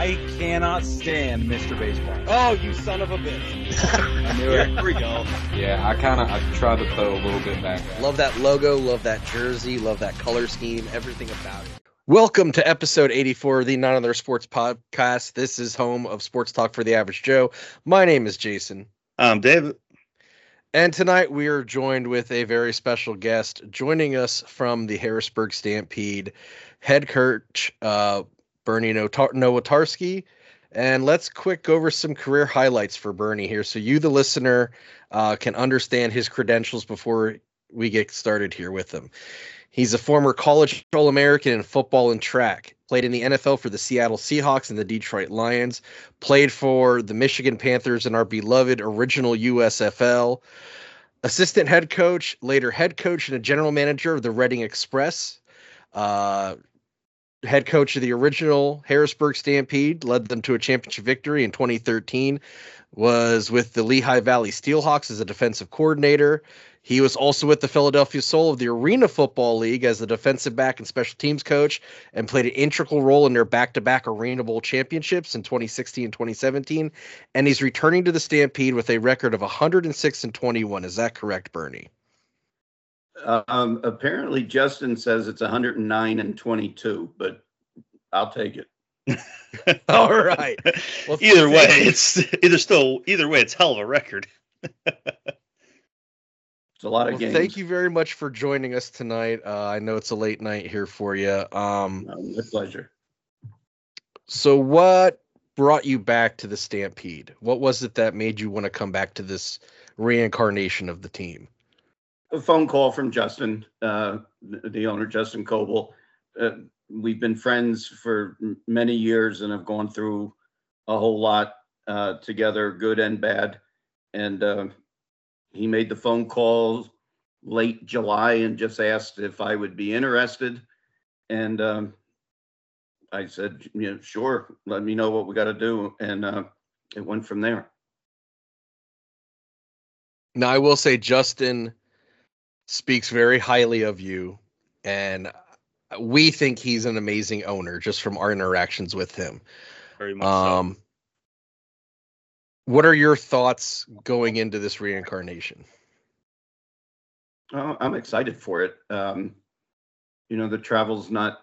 I cannot stand Mr. Baseball. Oh, you son of a bitch. I knew it. Here we go. Yeah, I kind of I tried to throw a little bit back. Love that logo, love that jersey, love that color scheme, everything about it. Welcome to episode 84 of the Not Another Sports Podcast. This is home of Sports Talk for the Average Joe. My name is Jason. I'm David. And tonight we are joined with a very special guest joining us from the Harrisburg Stampede, head coach uh, Bernie Nowotarski. And let's quick go over some career highlights for Bernie here so you, the listener, uh, can understand his credentials before we get started here with him. He's a former college All American in football and track. Played in the NFL for the Seattle Seahawks and the Detroit Lions. Played for the Michigan Panthers and our beloved original USFL. Assistant head coach, later head coach and a general manager of the Reading Express. Uh, head coach of the original Harrisburg Stampede, led them to a championship victory in 2013. Was with the Lehigh Valley Steelhawks as a defensive coordinator. He was also with the Philadelphia Soul of the Arena Football League as a defensive back and special teams coach and played an integral role in their back to back Arena Bowl championships in 2016 and 2017. And he's returning to the Stampede with a record of 106 and 21. Is that correct, Bernie? Um, apparently, Justin says it's 109 and 22, but I'll take it. All right. Well, either way, it's either still either way, it's hell of a record. It's a lot of well, games. Thank you very much for joining us tonight. Uh, I know it's a late night here for you. Um, no, my pleasure. So, what brought you back to the Stampede? What was it that made you want to come back to this reincarnation of the team? A phone call from Justin, uh, the owner, Justin Coble. Uh, we've been friends for many years and have gone through a whole lot uh, together, good and bad. And uh, he made the phone call late July and just asked if I would be interested. And um, I said, sure, let me know what we got to do. And uh, it went from there. Now, I will say, Justin speaks very highly of you. And we think he's an amazing owner just from our interactions with him. Very much um, so what are your thoughts going into this reincarnation? Oh, I'm excited for it. Um, you know, the travel's not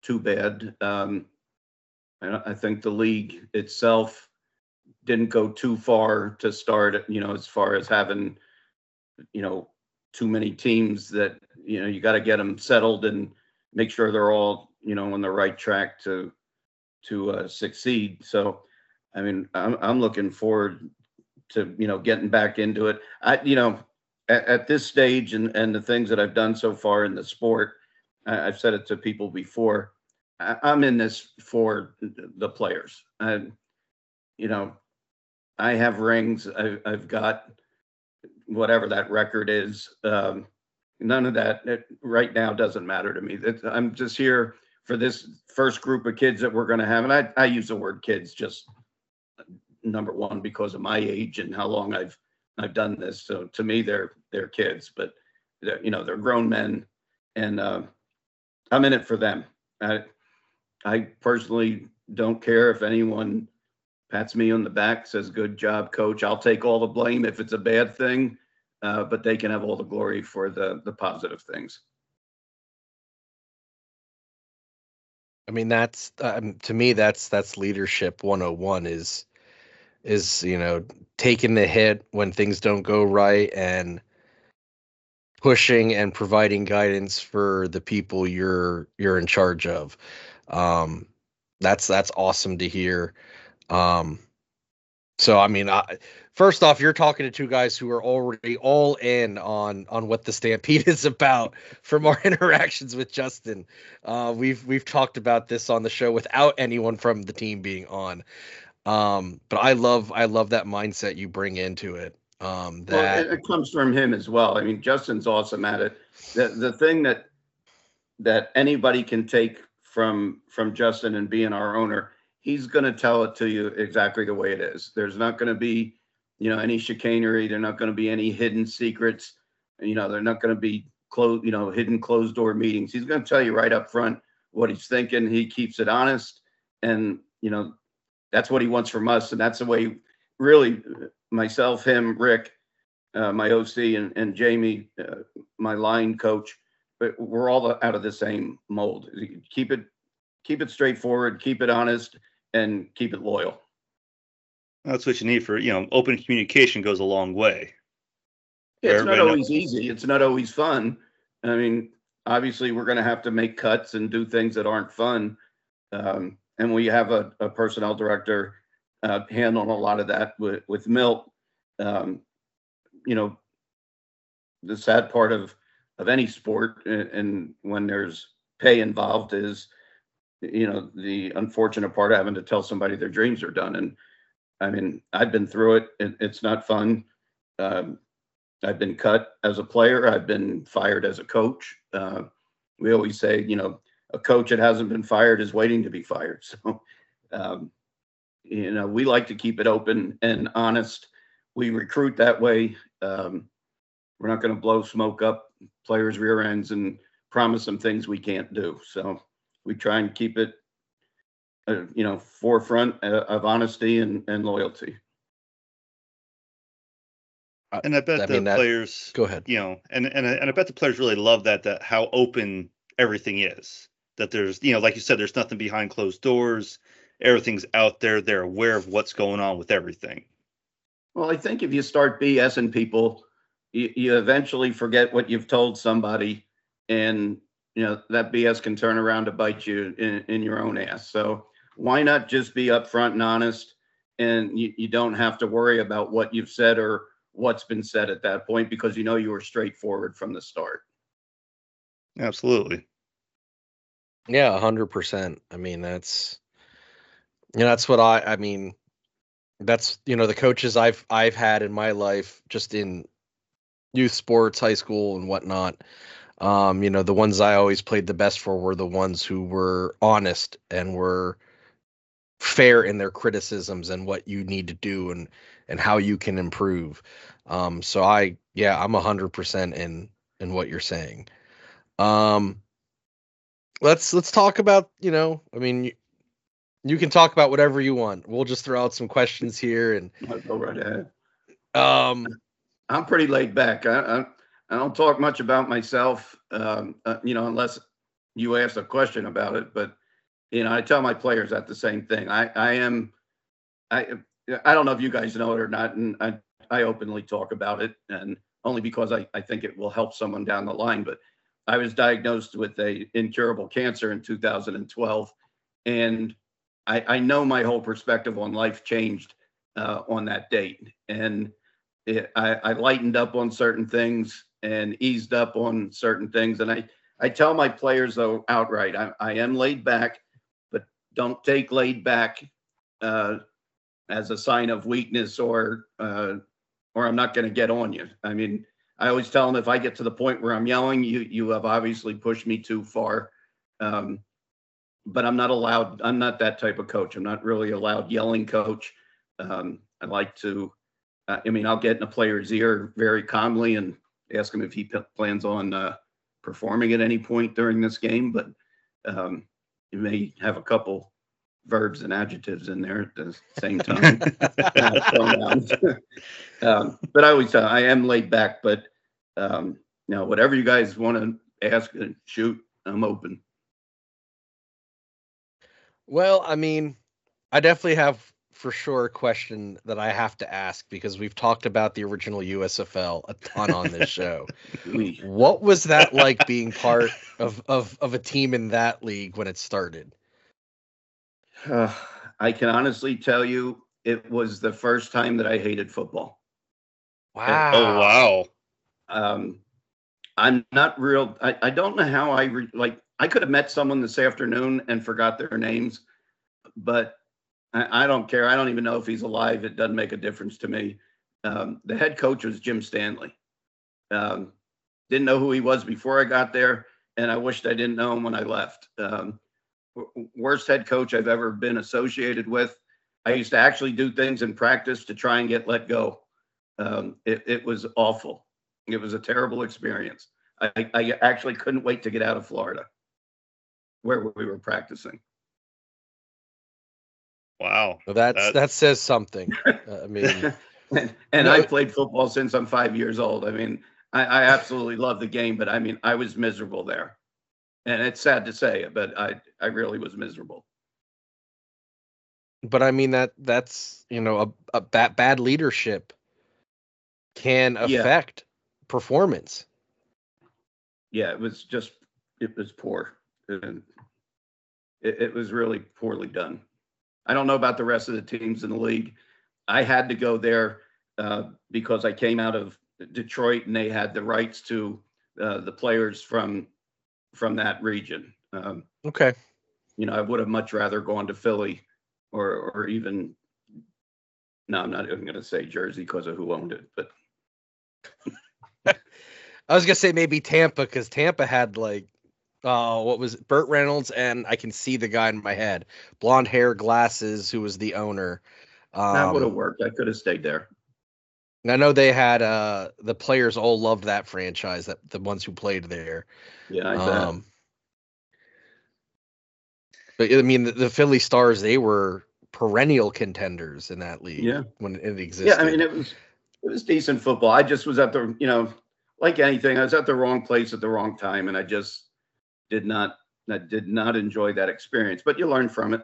too bad. Um, I think the league itself didn't go too far to start, you know, as far as having, you know, too many teams that, you know, you got to get them settled and make sure they're all, you know, on the right track to, to uh, succeed. So, I mean, I'm I'm looking forward to you know getting back into it. I you know at, at this stage and and the things that I've done so far in the sport, I, have said it to people before. I, am in this for the players. and you know, I have rings. I, I've got whatever that record is. Um, none of that it, right now doesn't matter to me. It, I'm just here for this first group of kids that we're going to have, and I I use the word kids just number one because of my age and how long I've I've done this. So to me, they're they're kids, but they're, you know they're grown men, and uh, I'm in it for them. I I personally don't care if anyone pats me on the back, says "Good job, coach." I'll take all the blame if it's a bad thing, uh, but they can have all the glory for the the positive things. I mean, that's um, to me that's that's leadership 101 is is you know taking the hit when things don't go right and pushing and providing guidance for the people you're you're in charge of um that's that's awesome to hear um so i mean I, first off you're talking to two guys who are already all in on on what the stampede is about from our interactions with justin uh we've we've talked about this on the show without anyone from the team being on um, but I love I love that mindset you bring into it. Um, that well, it, comes from him as well. I mean, Justin's awesome at it. The the thing that that anybody can take from from Justin and being our owner, he's going to tell it to you exactly the way it is. There's not going to be, you know, any chicanery. There're not going to be any hidden secrets. You know, they're not going to be closed, you know, hidden closed door meetings. He's going to tell you right up front what he's thinking. He keeps it honest, and you know, that's what he wants from us, and that's the way. Really, myself, him, Rick, uh, my OC, and and Jamie, uh, my line coach, but we're all out of the same mold. Keep it, keep it straightforward, keep it honest, and keep it loyal. That's what you need for you know open communication goes a long way. Yeah, it's not always easy. It's not always fun. I mean, obviously, we're going to have to make cuts and do things that aren't fun. Um, and we have a, a personnel director uh, handling a lot of that with, with Milt. Um, you know, the sad part of of any sport and, and when there's pay involved is, you know, the unfortunate part of having to tell somebody their dreams are done. And I mean, I've been through it. it it's not fun. Um, I've been cut as a player. I've been fired as a coach. Uh, we always say, you know, a coach that hasn't been fired is waiting to be fired. So, um, you know, we like to keep it open and honest. We recruit that way. Um, we're not going to blow smoke up players' rear ends and promise them things we can't do. So we try and keep it, uh, you know, forefront uh, of honesty and, and loyalty. And I bet I the mean, that- players, Go ahead. you know, and and I- and I bet the players really love that that how open everything is. That there's, you know, like you said, there's nothing behind closed doors. Everything's out there. They're aware of what's going on with everything. Well, I think if you start BSing people, you, you eventually forget what you've told somebody, and you know that BS can turn around to bite you in, in your own ass. So why not just be upfront and honest, and you, you don't have to worry about what you've said or what's been said at that point because you know you were straightforward from the start. Absolutely. Yeah, hundred percent. I mean, that's you know, that's what I I mean, that's you know, the coaches I've I've had in my life just in youth sports, high school and whatnot. Um, you know, the ones I always played the best for were the ones who were honest and were fair in their criticisms and what you need to do and and how you can improve. Um, so I yeah, I'm a hundred percent in in what you're saying. Um let's let's talk about you know i mean you, you can talk about whatever you want we'll just throw out some questions here and I'll go right ahead. um I'm pretty laid back. I, I, I don't talk much about myself, um, uh, you know, unless you ask a question about it. But you know, I tell my players that the same thing. I, I am, I, I don't know if you guys know it or not, and I, I openly talk about it, and only because I, I think it will help someone down the line. But I was diagnosed with a incurable cancer in 2012, and I, I know my whole perspective on life changed uh, on that date, and it, I, I lightened up on certain things and eased up on certain things. And I, I tell my players though outright, I, I am laid back, but don't take laid back uh, as a sign of weakness or uh, or I'm not going to get on you. I mean, I always tell them if I get to the point where I'm yelling, you you have obviously pushed me too far. Um, but I'm not allowed. I'm not that type of coach. I'm not really a loud yelling coach. Um, I like to uh, I mean, I'll get in a player's ear very calmly and ask him if he p- plans on uh, performing at any point during this game. But um, you may have a couple verbs and adjectives in there at the same time. uh, um, but I always tell, I am laid back. But um, you know, whatever you guys want to ask and shoot, I'm open. well i mean i definitely have for sure a question that i have to ask because we've talked about the original usfl a ton on this show what was that like being part of of of a team in that league when it started Uh, I can honestly tell you, it was the first time that I hated football. wow Oh wow. um i'm not real i, I don't know how i re, like i could have met someone this afternoon and forgot their names but I, I don't care. I don't even know if he's alive. It doesn't make a difference to me. Um, the head coach was jim stanley. Um, didn't know who he was before i got there and i wished i didn't know him when i left. Um, worst head coach i've ever been associated with. I used to actually do things in practice to try and get let go. Um, it, it was awful. It was a terrible experience. I, I actually couldn't wait to get out of Florida, where we were practicing. Wow. Well, That's That- that says something. Uh, I mean, And, and No, I played football since I'm five years old. I mean, I, I absolutely love the game, but I mean, I was miserable there. And it's sad to say, but I, I really was miserable. but I mean that that's you know a, a bad bad leadership can Yeah. affect performance. Yeah, it was just, it was poor. And it, it was really poorly done. I don't know about the rest of the teams in the league. I had to go there uh, because I came out of Detroit and they had the rights to uh, the players from from that region. Um, Okay. you know, I would have much rather gone to Philly or or even no, I'm not even going to say Jersey because of who owned it, but I was gonna say maybe Tampa because Tampa had like, oh, what was it? Burt Reynolds and I can see the guy in my head, blonde hair, glasses, who was the owner. that would have Um, worked. I could have stayed there. I know they had uh the players all loved that franchise, that the ones who played there. Yeah, I. Um, but I mean, the, the Philly Stars, they were perennial contenders in that league. Yeah. when it existed. Yeah, I mean, it was it was decent football. I just was at the, you know, like anything, I was at the wrong place at the wrong time, and I just did not, I did not enjoy that experience. But you learn from it.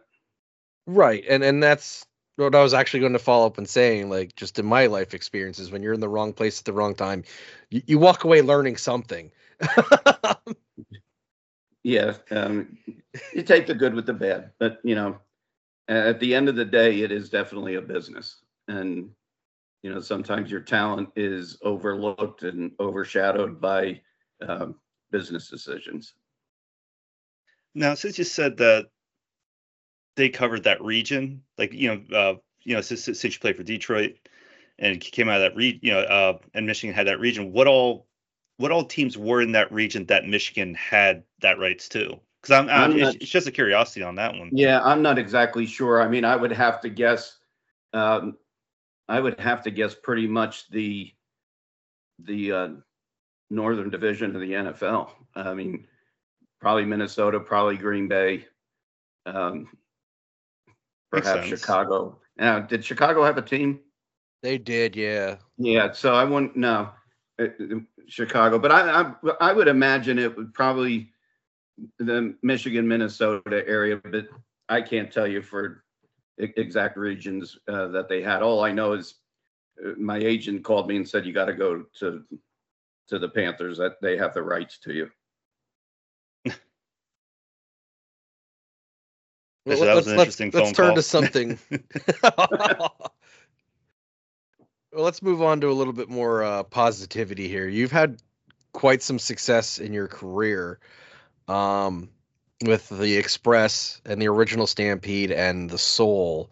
right, and and that's what I was actually going to follow up and saying. Like, just in my life experiences, when you're in the wrong place at the wrong time, you, you walk away learning something. Yeah, um, you take the good with the bad, but you know, at the end of the day, it is definitely a business, and you know, sometimes your talent is overlooked and overshadowed by um, business decisions. Now, since you said that they covered that region, like you know, uh, you know, since, since you played for Detroit and came out of that region, you know, uh, and Michigan had that region, what all, what all teams were in that region that Michigan had that rights to? Because I'm, I'm, I'm it's, it's just a curiosity on that one. Yeah, I'm not exactly sure. I mean, I would have to guess. Um, I would have to guess pretty much the the uh, northern division of the NFL. I mean, probably Minnesota, probably Green Bay, um, perhaps. Chicago. Now, did Chicago have a team? they did, yeah. Yeah, so I wouldn't know Chicago, but I, I I would imagine it would probably the Michigan Minnesota area, but I can't tell you for e- exact regions uh, that they had. All I know is uh, my agent called me and said you got to go to to the Panthers that they have the rights to you. Yeah, so that was an interesting let's phone turn call. to something. well, let's move on to a little bit more uh, positivity here. You've had quite some success in your career um, with the Express and the original Stampede and the Soul.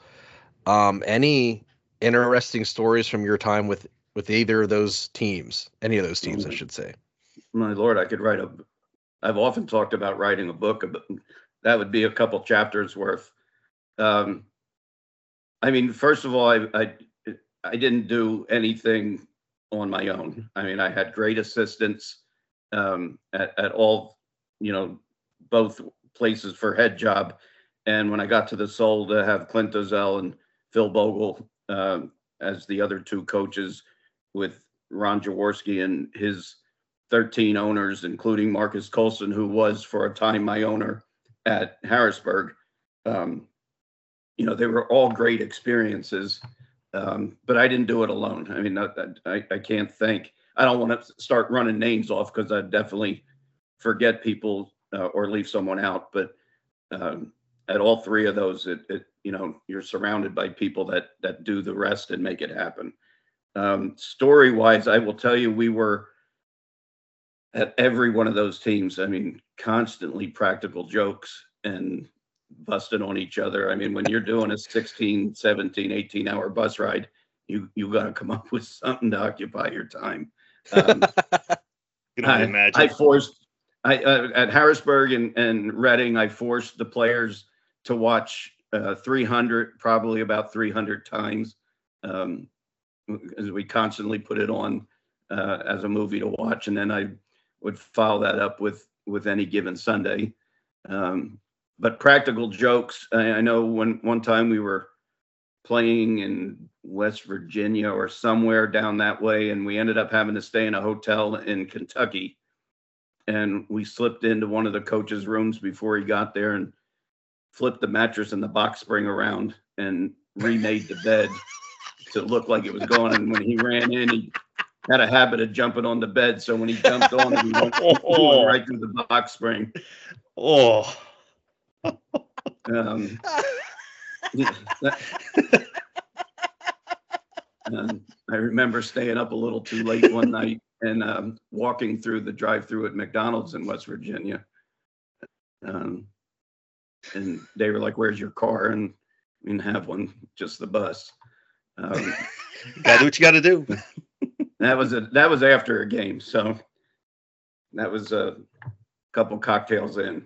Um, any interesting stories from your time with with either of those teams? Any of those teams, I Mhm. should say. My lord, I could write a. I've often talked about writing a book, but that would be a couple chapters worth. Um, I mean, first of all, I, I I didn't do anything on my own. I mean, I had great assistance um, at at all, you know, both places for head job. And when I got to the Soul, to have Clint Dolezel and Phil Bogle um, as the other two coaches, with Ron Jaworski and his 13 owners, including Marcus Colson, who was for a time my owner at Harrisburg. Um, you know, they were all great experiences, um, but I didn't do it alone. I mean, that I, I can't think. I don't want to start running names off because I definitely forget people uh, or leave someone out. But um, at all three of those, it, it you know you're surrounded by people that that do the rest and make it happen. Um, story wise, I will tell you, we were at every one of those teams. I mean, constantly practical jokes and busting on each other. I mean, when you're doing a 16, 17, 18 hour bus ride, you you got to come up with something to occupy your time. Um, You I, imagine. I forced I uh, at Harrisburg and and Reading. I forced the players to watch uh, 300, probably about 300 times, um, as we constantly put it on uh, as a movie to watch, and then I would follow that up with with any given Sunday. Um, but practical jokes. I, I know when one time we were playing in West Virginia or somewhere down that way, and we ended up having to stay in a hotel in Kentucky. And we slipped into one of the coach's rooms before he got there and flipped the mattress and the box spring around and remade the bed to look like it was going. And when he ran in, he had a habit of jumping on the bed. So when he jumped on it, he went, went right through the box spring. Oh, Um, yeah, that- um, I remember staying up a little too late one night and um, walking through the drive-through at McDonald's in West Virginia. Um, and they were like, "Where's your car?" And we didn't have one, just the bus. Um, gotta do what you gotta do. That was a that was after a game, so that was a couple cocktails in.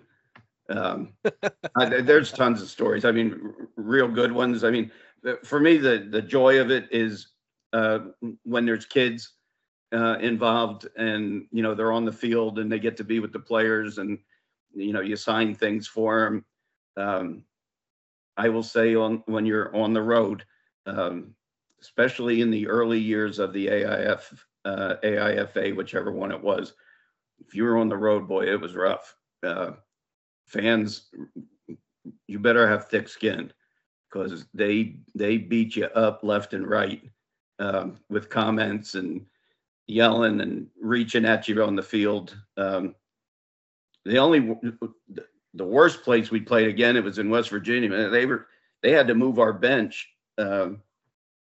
Um, I, there's tons of stories. I mean, r- real good ones. I mean, for me, the the joy of it is uh, when there's kids uh, involved, and you know they're on the field and they get to be with the players, and you know you sign things for them. Um, I will say on when you're on the road, um, especially in the early years of the AIF, uh, AIFA, whichever one it was. If you were on the road, boy, it was rough. Uh, fans, you better have thick skin because they they beat you up left and right um, with comments and yelling and reaching at you on the field. Um, the only the worst place we played again, it was in West Virginia. They were they had to move our bench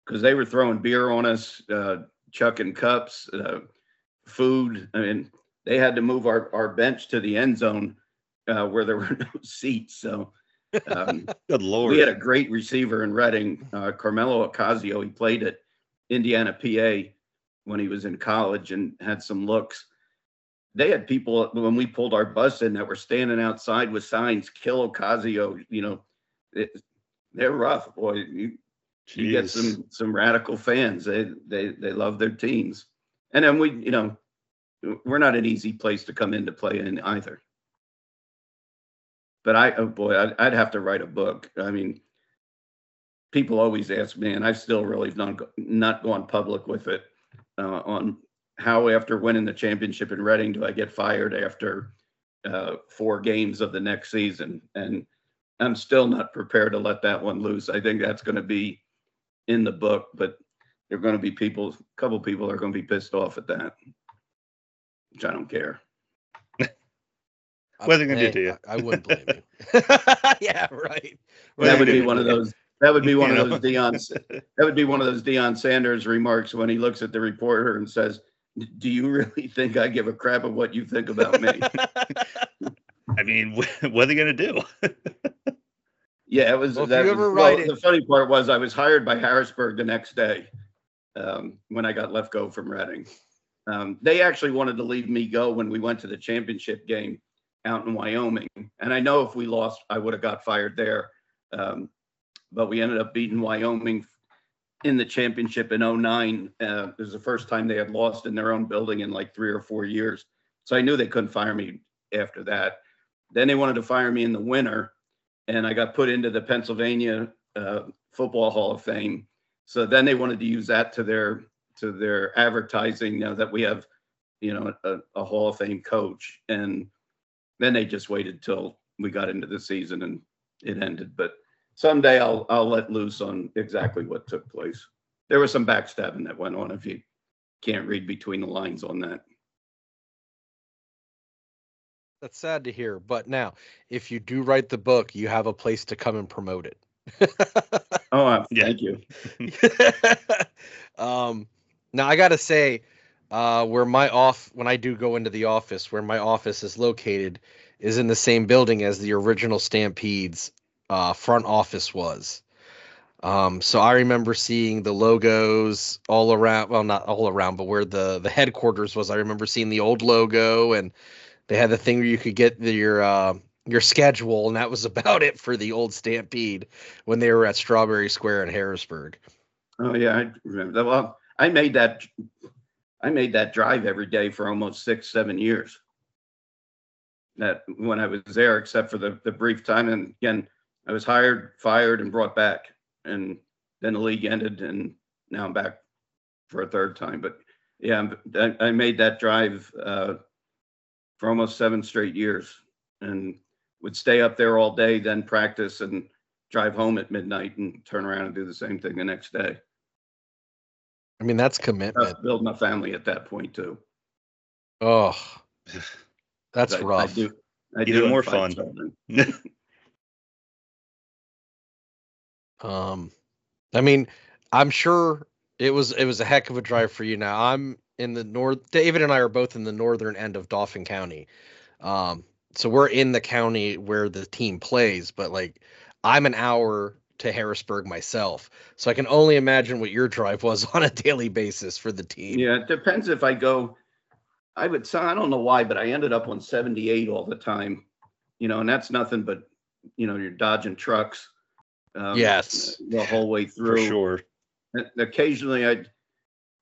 because they were throwing beer on us, uh, chucking cups, uh, food. I mean, they had to move our, our bench to the end zone uh, where there were no seats. So um, Good lord. we had a great receiver in Reading, uh, Carmelo Ocasio. He played at Indiana, PA when he was in college and had some looks. They had people when we pulled our bus in that were standing outside with signs, kill Ocasio, you know, it, they're rough, boy. You, you get some some radical fans. They they they love their teams, and then we you know we're not an easy place to come in to play in either. But I oh boy, I'd, I'd have to write a book. I mean, people always ask me, and I've still really not not gone public with it uh, on how after winning the championship in Reading do I get fired after uh, four games of the next season? And I'm still not prepared to let that one loose. I think that's going to be in the book, but there are going to be people, a couple people are going to be pissed off at that, which I don't care. What are they gonna do to you? I, I wouldn't blame you. yeah, right. What that would be one of those. That would be one You of know? those Dion. That would be one of those Deion Sanders remarks when he looks at the reporter and says, "Do you really think I give a crap of what you think about me?" I mean, what are they gonna do? Yeah, it was. Well, that was- well, it- the funny part was I was hired by Harrisburg the next day um, when I got left go from Reading. Um, they actually wanted to leave me go when we went to the championship game out in Wyoming, and I know if we lost, I would have got fired there. Um, but we ended up beating Wyoming in the championship in 09. Uh, it was the first time they had lost in their own building in like three or four years. So I knew they couldn't fire me after that. Then they wanted to fire me in the winter, and I got put into the Pennsylvania uh, Football Hall of Fame. So then they wanted to use that to their to their advertising. Know that we have, you know, a, a Hall of Fame coach, and then they just waited till we got into the season and it ended. But someday I'll I'll let loose on exactly what took place. There was some backstabbing that went on. If you can't read between the lines on that. That's sad to hear. But now, if you do write the book, you have a place to come and promote it. Oh, uh, Yeah. thank you. um, now I gotta say, uh, where my off when I do go into the office, where my office is located, is in the same building as the original Stampede's uh, front office was. Um, so I remember seeing the logos all around. Well, not all around, but where the the headquarters was. I remember seeing the old logo, and they had the thing where you could get the, your uh, your schedule, and that was about it for the old Stampede when they were at Strawberry Square in Harrisburg. Oh yeah, I remember that. Well, I made that. I made that drive every day for almost six, seven years. That when I was there, except for the the brief time, and again, I was hired, fired, and brought back, and then the league ended, and now I'm back for a third time. But yeah, I, I made that drive uh, for almost seven straight years, and would stay up there all day, then practice and drive home at midnight and turn around and do the same thing the next day. I mean, that's commitment. Tough Build my family at that point too. Oh, that's I- I rough. do- I do more fun. Um, I mean, I'm sure it was it was a heck of a drive for you. Now I'm in the north. David and I are both in the northern end of Dauphin County. Um, so we're in the county where the team plays, but like I'm an hour to Harrisburg myself, so I can only imagine what your drive was on a daily basis for the team. Yeah, it depends if I go. I would say I don't know why, but I ended up on 78 all the time. You know, and that's nothing but you know you're dodging trucks. Um, Yes. the whole way through. For sure. Occasionally, I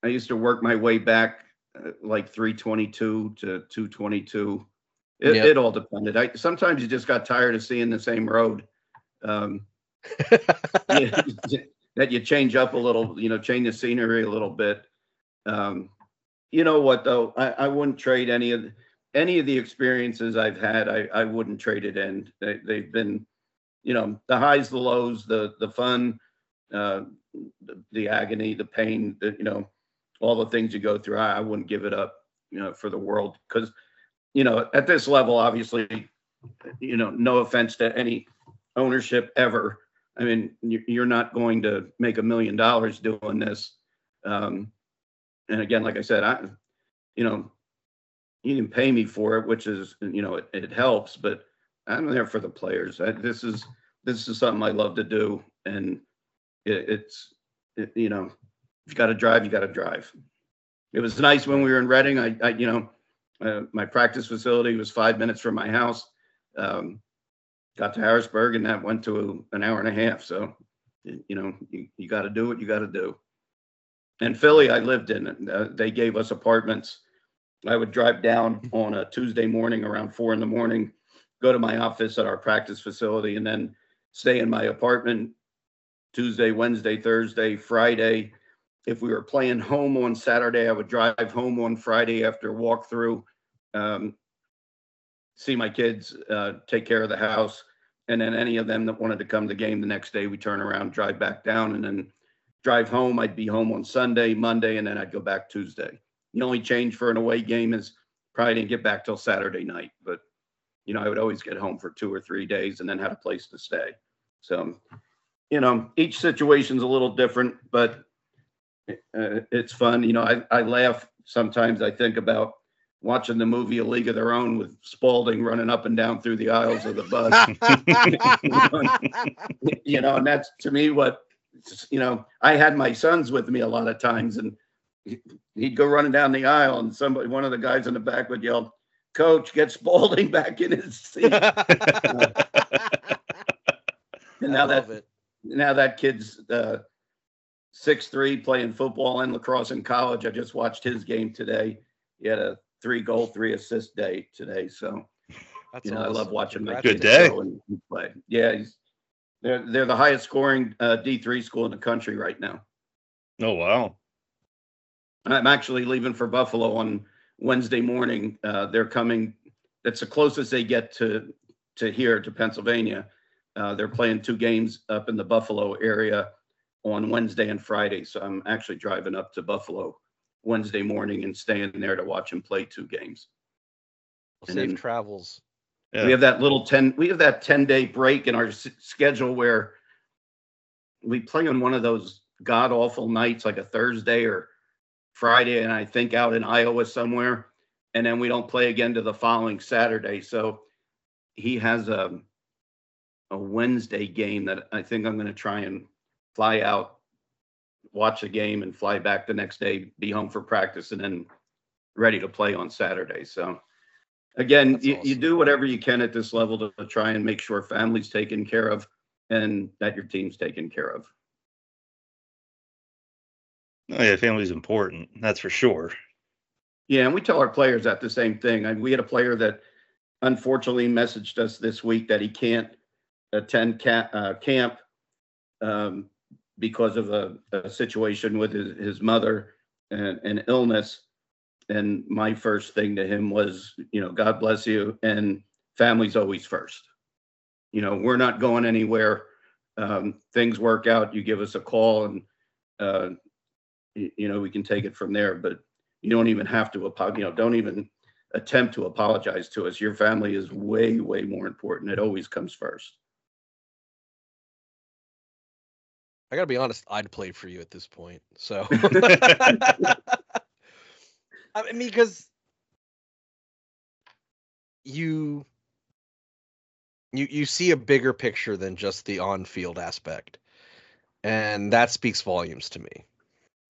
I used to work my way back uh, like 322 to 222. It, Yep. it all depended. I sometimes you just got tired of seeing the same road. Um, that you change up a little, you know, change the scenery a little bit. Um, you know what though? I, I wouldn't trade any of any of the experiences I've had. I, I wouldn't trade it in. They, they've been, you know, the highs, the lows, the the fun, uh, the, the agony, the pain, the, you know, all the things you go through. I, I wouldn't give it up, you know, for the world because, you know, at this level, obviously, you know, no offense to any ownership ever. I mean, you- you're not going to make a million dollars doing this. Um, and again, like I said, I, you know, you can pay me for it, which is, you know, it, it helps, but I'm there for the players. I, this is, this is something I love to do. And it, it's, it, you know, you got to drive, you got to drive. It was nice when we were in Reading. I, I you know, uh, my practice facility was five minutes from my house. Um, got to Harrisburg and that went to an hour and a half. So, you know, you, you got to do what you got to do. And Philly, I lived in, uh, they gave us apartments. I would drive down on a Tuesday morning around four in the morning, go to my office at our practice facility, and then stay in my apartment Tuesday, Wednesday, Thursday, Friday. If we were playing home on Saturday, I would drive home on Friday after a walkthrough. Um, see my kids, uh, take care of the house. And then any of them that wanted to come to the game the next day, we turn around, drive back down and then drive home. I'd be home on Sunday, Monday, and then I'd go back Tuesday. The only change for an away game is probably didn't get back till Saturday night, but you know, I would always get home for two or three days and then had a place to stay. So, you know, each situation's a little different, but uh, it's fun. You know, I, I laugh sometimes. I think about watching the movie A League of Their Own with Spalding running up and down through the aisles of the bus. you know, and that's to me what you know. I had my sons with me a lot of times, and he'd go running down the aisle, and somebody, one of the guys in the back, would yell, "Coach, get Spalding back in his seat." And now that it. now that kid's uh, six three playing football and lacrosse in college. I just watched his game today. He had a three goal, three assist day today. So That's you know, I love watching my Good day. and and play. Yeah, he's, they're they're the highest scoring uh, D three school in the country right now. Oh wow. I'm actually leaving for Buffalo on Wednesday morning. Uh, they're coming. That's the closest they get to to here to Pennsylvania. Uh, they're playing two games up in the Buffalo area on Wednesday and Friday. So I'm actually driving up to Buffalo Wednesday morning and staying there to watch him play two games. Well, and safe then- travels. Yeah. We have that little 10 we have that 10 day break in our s- schedule where we play on one of those god awful nights like a Thursday or Friday and I think out in Iowa somewhere and then we don't play again to the following Saturday. So he has a a Wednesday game that I think I'm going to try and fly out watch a game and fly back the next day, be home for practice and then ready to play on Saturday. So again, you, you do whatever you can at this level to, to try and make sure family's taken care of and that your team's taken care of. Oh yeah, family's important. That's for sure. Yeah, and we tell our players that the same thing. And we had a player that unfortunately messaged us this week that he can't attend ca- uh, camp um, because of a, a situation with his, his mother and an illness. And my first thing to him was, you know, God bless you, and family's always first. You know, we're not going anywhere. Um, things work out. You give us a call, and uh, y- you know we can take it from there. But you don't even have to You know, don't even attempt to apologize to us. Your family is way, way more important. It always comes first. I gotta be honest, I'd play for you at this point. So I mean, because you you you see a bigger picture than just the on-field aspect, and that speaks volumes to me.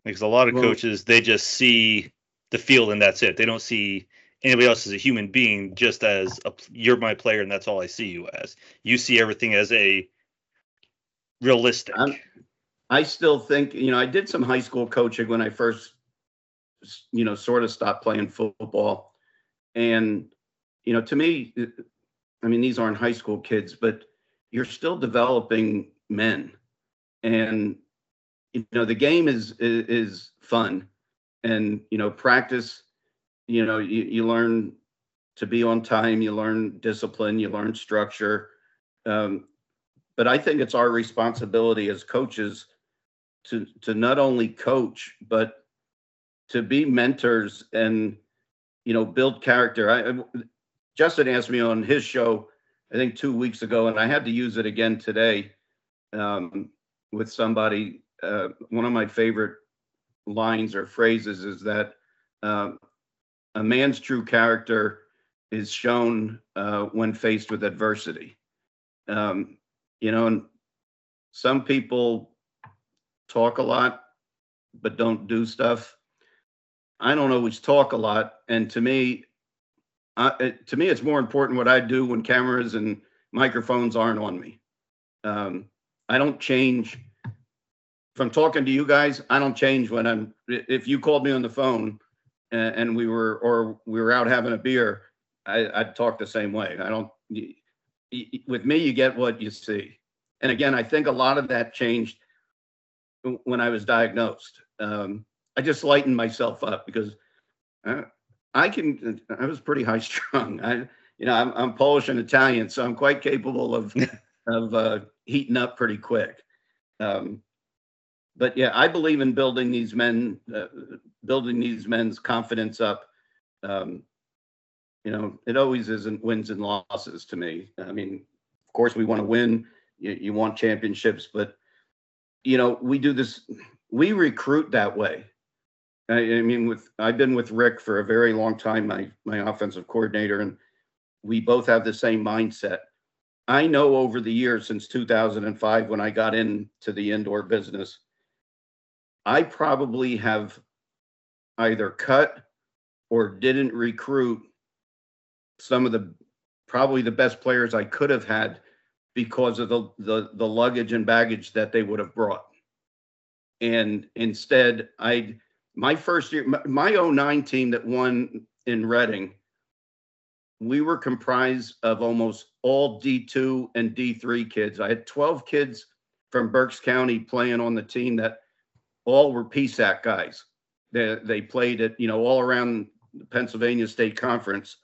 Because a lot of Well- coaches, they just see the field and that's it. They don't see anybody else as a human being, just as a, you're my player and that's all I see you as. You see everything as a realistic. I'm- I still think, you know, I did some high school coaching when I first, you know, sort of stopped playing football. And, you know, to me, I mean, these aren't high school kids, but you're still developing men. And, you know, the game is, is, is fun. And, you know, practice, you know, you, you learn to be on time, you learn discipline, you learn structure. Um, but I think it's our responsibility as coaches to to not only coach but to be mentors and you know build character. I Justin asked me on his show I think two weeks ago, and I had to use it again today um, with somebody. Uh, one of my favorite lines or phrases is that um, a man's true character is shown uh, when faced with adversity. Um, you know, and some people talk a lot but don't do stuff. I don't always talk a lot, and to me, it, to me, it's more important what I do when cameras and microphones aren't on me. Um, I don't change. I'm talking to you guys, I don't change when I'm. If you called me on the phone and, and we were, or we were out having a beer, I, I'd talk the same way. I don't. With me, you get what you see. And again, I think a lot of that changed when I was diagnosed. Um, I just lightened myself up because uh, I can. I was pretty high strung. I, you know, I'm, I'm Polish and Italian, so I'm quite capable of of uh, heating up pretty quick. Um, but yeah, I believe in building these men, uh, building these men's confidence up. Um, you know, it always isn't wins and losses to me. I mean, of course, we want to win. You, you want championships, but you know, we do this. We recruit that way. I, I mean, with I've been with Rick for a very long time, my my offensive coordinator, and we both have the same mindset. I know over the years since 2005, when I got into the indoor business, I probably have either cut or didn't recruit some of the probably the best players I could have had because of the the, the luggage and baggage that they would have brought. And instead, I my first year, my, my 09 team that won in Reading, we were comprised of almost all D2 and D3 kids. I had 12 kids from Berks County playing on the team that all were PSAC guys. They, they played at, you know, all around the Pennsylvania State Conference.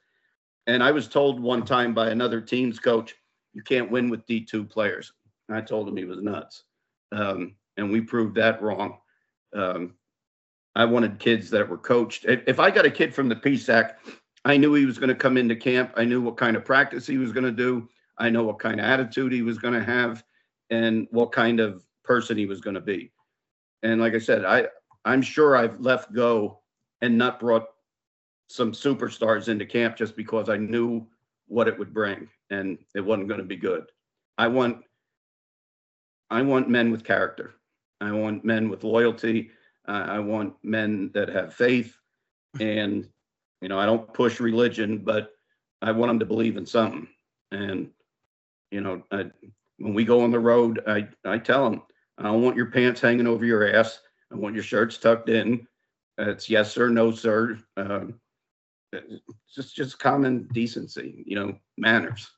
And I was told one time by another team's coach, you can't win with D2 players. I told him he was nuts. Um, and we proved that wrong. Um, I wanted kids that were coached. If, if I got a kid from the PSAC, I knew he was going to come into camp. I knew what kind of practice he was going to do. I know what kind of attitude he was going to have and what kind of person he was going to be. And like I said, I, I'm sure I've left go and not brought some superstars into camp just because I knew what it would bring and it wasn't going to be good. I want I want men with character. I want men with loyalty. Uh, I want men that have faith. And, you know, I don't push religion, but I want them to believe in something. And, you know, I, when we go on the road, I, I tell them, I don't want your pants hanging over your ass. I want your shirts tucked in. It's yes, sir, no, sir. It's just, just common decency, you know, manners.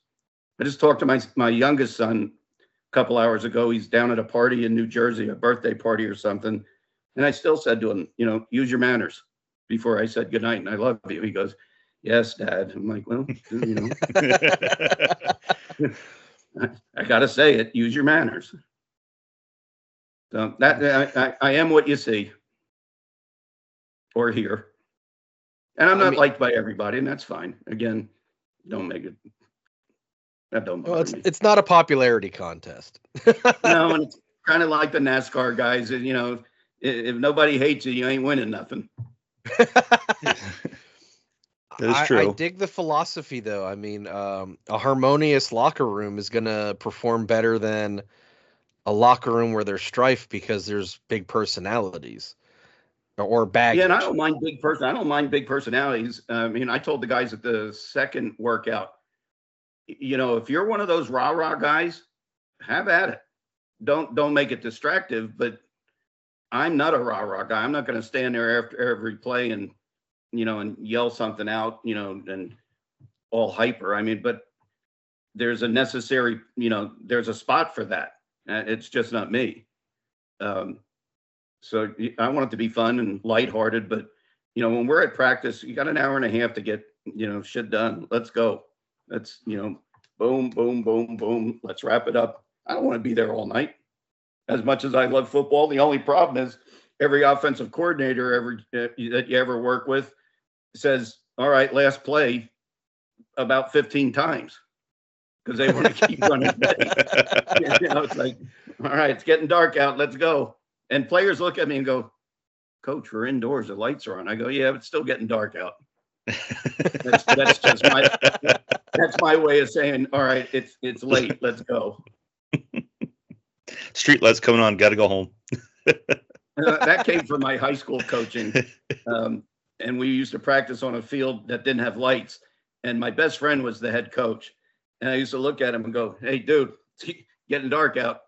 I just talked to my, my youngest son a couple hours ago he's down at a party in New Jersey, a birthday party or something. And I still said to him, you know, use your manners before I said goodnight and I love you. He goes, Yes, Dad. I'm like, well, you know, I, I gotta say it, use your manners. So that I, I, I am what you see or hear. And I'm I not mean- liked by everybody, and that's fine. Again, don't make it that don't Well, it's me. it's not a popularity contest. no, and it's kind of like the NASCAR guys. You know, if, if nobody hates you, you ain't winning nothing. That is I, I true. dig the philosophy, though. I mean, um, a harmonious locker room is going to perform better than a locker room where there's strife because there's big personalities or, or baggage. Yeah, and I don't mind big person. I don't mind big personalities. I mean, I told the guys at the second workout, y- you know, if you're one of those rah rah guys, have at it. Don't don't make it distractive. But I'm not a rah rah guy. I'm not going to stand there after every play and you know and yell something out. You know, and all hyper. I mean, but there's a necessary. You know, there's a spot for that. Uh, It's just not me. Um, so I want it to be fun and lighthearted, but you know, when we're at practice, you got an hour and a half to get, you know, shit done. Let's go. Let's, you know, boom, boom, boom, boom. Let's wrap it up. I don't want to be there all night. As much as I love football, the only problem is every offensive coordinator ever uh, that you ever work with says, "All right, last play," about 15 times because they want to keep running. you know, it's like, all right, it's getting dark out. Let's go. And players look at me and go, Coach, we're indoors. The lights are on. I go, yeah, but it's still getting dark out. That's, that's just my that's my way of saying, all right, it's it's late. Let's go. Street lights coming on. Got to go home. Uh, that came from my high school coaching, um, and we used to practice on a field that didn't have lights. And my best friend was the head coach, and I used to look at him and go, "Hey, dude, it's getting dark out.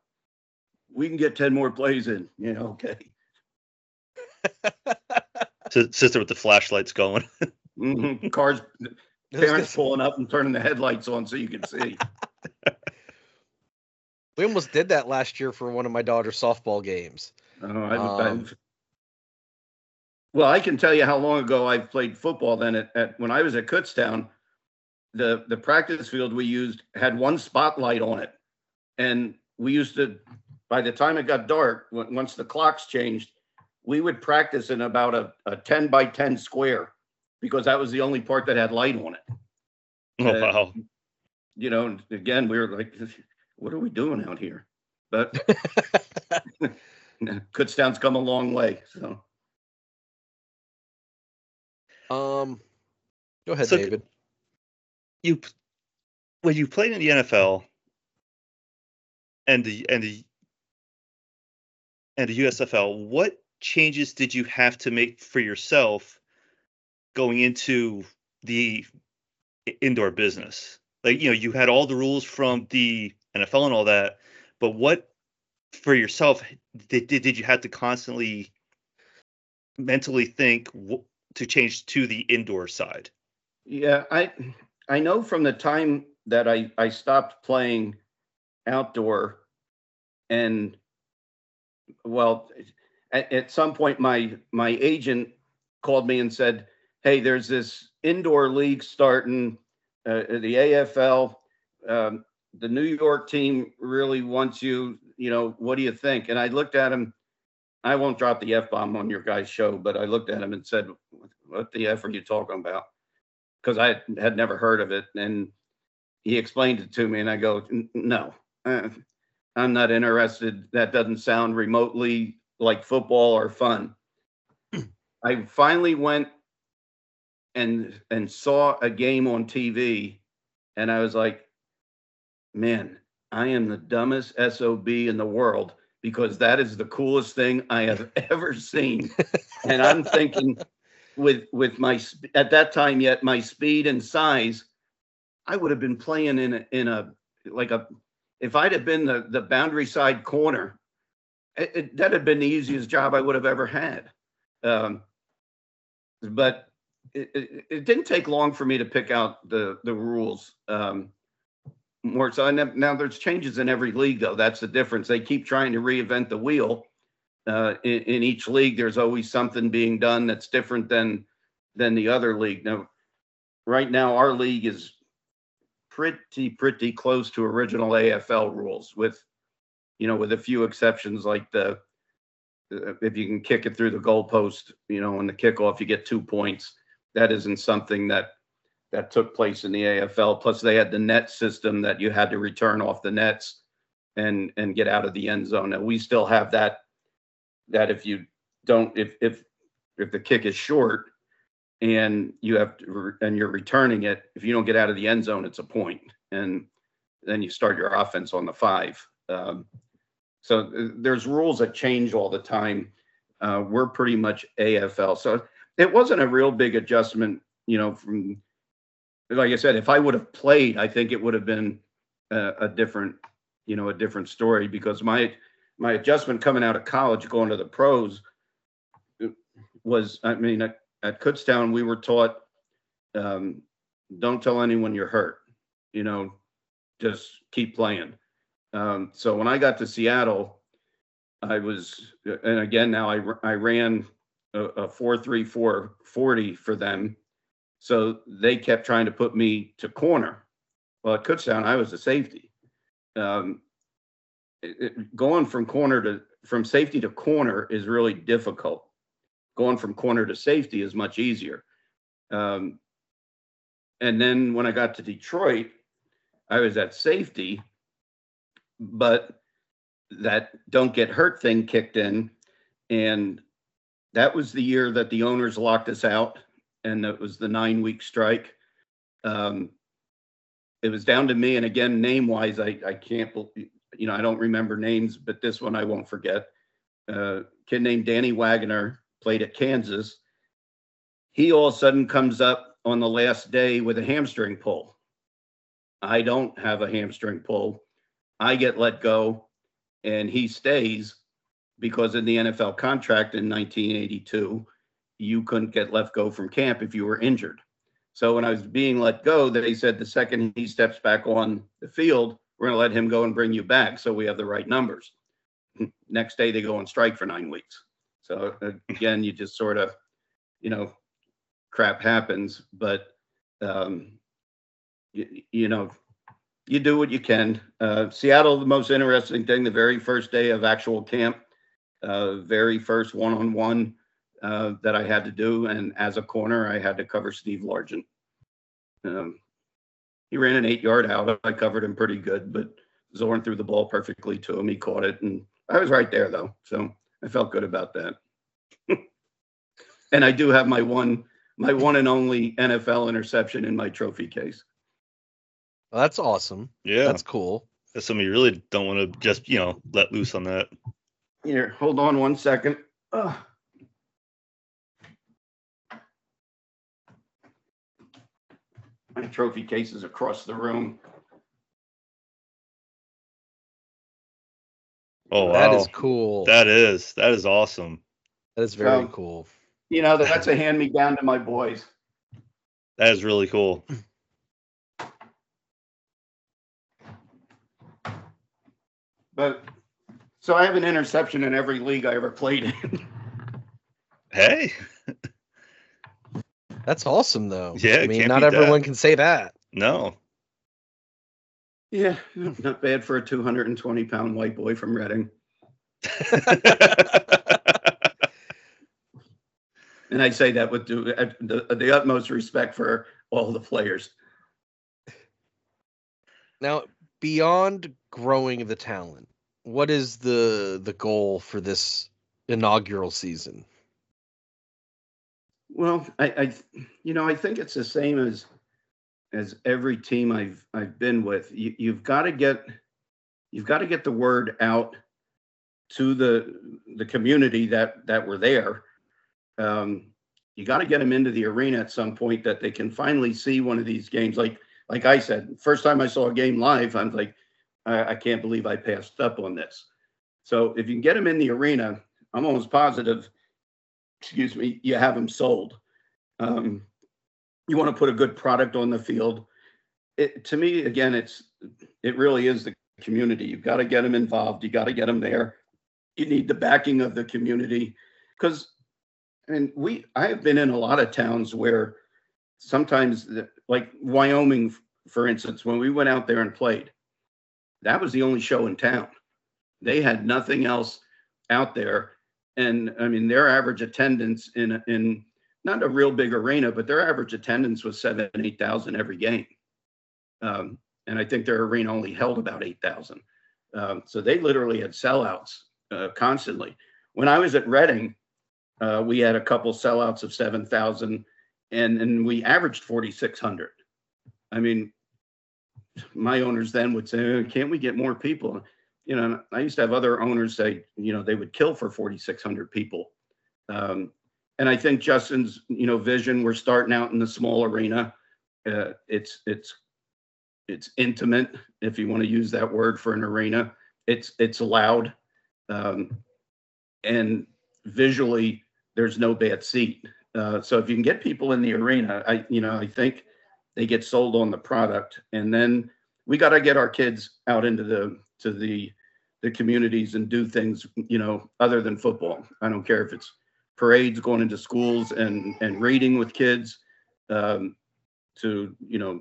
We can get ten more plays in. You know, okay." Sister with the flashlights going. Mhm. Cars, parents pulling up and turning the headlights on so you can see. We almost did that last year for one of my daughter's softball games. Oh, I've, Um, I've, well, I can tell you how long ago I played football. Then at, at when I was at Kutztown, the the practice field we used had one spotlight on it, and we used to. By the time it got dark, once the clocks changed, we would practice in about a, a ten by ten square because that was the only part that had light on it. Oh Uh, wow. You know, again, we were like, "What are we doing out here?" But Kutztown's come a long way, so. Um, go ahead, So- David. You when you played in the NFL and the and the and the USFL, what changes did you have to make for yourself going into the indoor business? Like, you know, you had all the rules from the NFL and all that, but what for yourself did did, you have to constantly mentally think wh- to change to the indoor side? Yeah, I I know from the time that I I stopped playing outdoor and well at, at some point my my agent called me and said, "Hey, there's this indoor league starting uh, the AFL um, the New York team really wants you, you know, what do you think?" And I looked at him I won't drop the F bomb on your guys' show, but I looked at him and said, "What the F are you talking about?" because I had never heard of it. And he explained it to me, and I go, "No, uh, I'm not interested. That doesn't sound remotely like football or fun." I finally went and and saw a game on TV, and I was like, "Man, I am the dumbest sob in the world." Because that is the coolest thing I have ever seen, and I'm thinking, with with my at that time yet my speed and size, I would have been playing in a, in a like a if I'd have been the the boundary side corner, it, it, that had been the easiest job I would have ever had. Um, but it, it, it didn't take long for me to pick out the the rules. Um, more so. Now there's changes in every league, though. That's the difference. They keep trying to reinvent the wheel. Uh, in, in each league, there's always something being done that's different than than the other league. Now, right now, our league is pretty pretty close to original AFL rules, with you know, with a few exceptions like the uh, if you can kick it through the goalpost, you know, in the kickoff, you get two points. That isn't something that that took place in the AFL. Plus, they had the net system that you had to return off the nets and and get out of the end zone. And we still have that. That if you don't, if if if the kick is short and you have to, and you're returning it, if you don't get out of the end zone, it's a point, and then you start your offense on the five. Um, so uh, there's rules that change all the time. Uh, we're pretty much AFL, so it wasn't a real big adjustment, you know, from like I said, if I would have played, I think it would have been a, a, different, you know, a different story because my my adjustment coming out of college, going to the pros, was I mean at, at Kutztown we were taught, um, don't tell anyone you're hurt, you know, just keep playing. Um, so when I got to Seattle, I was, and again now I I ran a, a four three four forty for them so they kept trying to put me to corner. Well, at Kutztown, I was a safety. Um, it, it, going from corner to from safety to corner is really difficult. Going from corner to safety is much easier. Um, and then when I got to Detroit, I was at safety, but that don't get hurt thing kicked in. And that was the year that the owners locked us out and it was the nine week strike. Um, it was down to me, and again, name wise, I I can't you know I don't remember names, but this one I won't forget. Uh, kid named Danny Wagner played at Kansas. He all of a sudden comes up on the last day with a hamstring pull. I don't have a hamstring pull. I get let go, and he stays because in the NFL contract in 1982 you couldn't get left go from camp if you were injured. So when I was being let go, they said the second he steps back on the field, we're going to let him go and bring you back so we have the right numbers. Next day they go on strike for nine weeks. So again, you just sort of, you know, crap happens, but um, you, you know, you do what you can. Uh, Seattle, the most interesting thing, the very first day of actual camp, uh, very first one-on-one uh, that I had to do. And as a corner, I had to cover Steve Largent. Um, he ran an eight yard out. I covered him pretty good, but Zorn threw the ball perfectly to him. He caught it, and I was right there though, so I felt good about that. and I do have my one, my one and only NFL interception in my trophy case. Well, that's awesome. Yeah, that's cool. That's something you really don't want to just you know let loose on that. Here, hold on one second. Ugh. my trophy cases across the room. Oh wow. That is cool. That is that is awesome. That is very um, cool. You know, that's a hand me down to my boys. That is really cool. But so I have an interception in every league I ever played in. Hey. That's awesome, though. Yeah, I mean, not everyone that. can say that. No. Yeah, not bad for a 220 pound white boy from Reading. and I say that with the, uh, the, the utmost respect for all the players. Now, beyond growing the talent, what is the the goal for this inaugural season? Well, I, I, you know, I think it's the same as as every team I've I've been with. You, you've got to get you've got to get the word out to the the community that that were there. Um, you got to get them into the arena at some point that they can finally see one of these games. Like like I said, first time I saw a game live, I'm like, I, I can't believe I passed up on this. So if you can get them in the arena, I'm almost positive excuse me, you have them sold. Um, you want to put a good product on the field. It, to me, again, it's it really is the community. You've got to get them involved. You got to get them there. You need the backing of the community because I mean, we I have been in a lot of towns where sometimes, the, like Wyoming, for instance, when we went out there and played, that was the only show in town. They had nothing else out there, and I mean, their average attendance in in not a real big arena, but their average attendance was seven, eight thousand every game. Um, and I think their arena only held about eight thousand. Um, so they literally had sellouts uh, constantly. When I was at Reading, uh, we had a couple sellouts of seven thousand, and and we averaged forty six hundred. I mean, my owners then would say, "Can't we get more people?" You know, I used to have other owners say, you know, they would kill for forty six hundred people. Um, and I think Justin's, you know, vision. We're starting out in the small arena. Uh, it's it's it's intimate, if you want to use that word for an arena. It's it's loud, um, and visually, there's no bad seat. Uh, so if you can get people in the arena, I you know I think they get sold on the product, and then we got to get our kids out into the to the the communities and do things you know other than football. I don't care if it's parades going into schools and and reading with kids um, to you know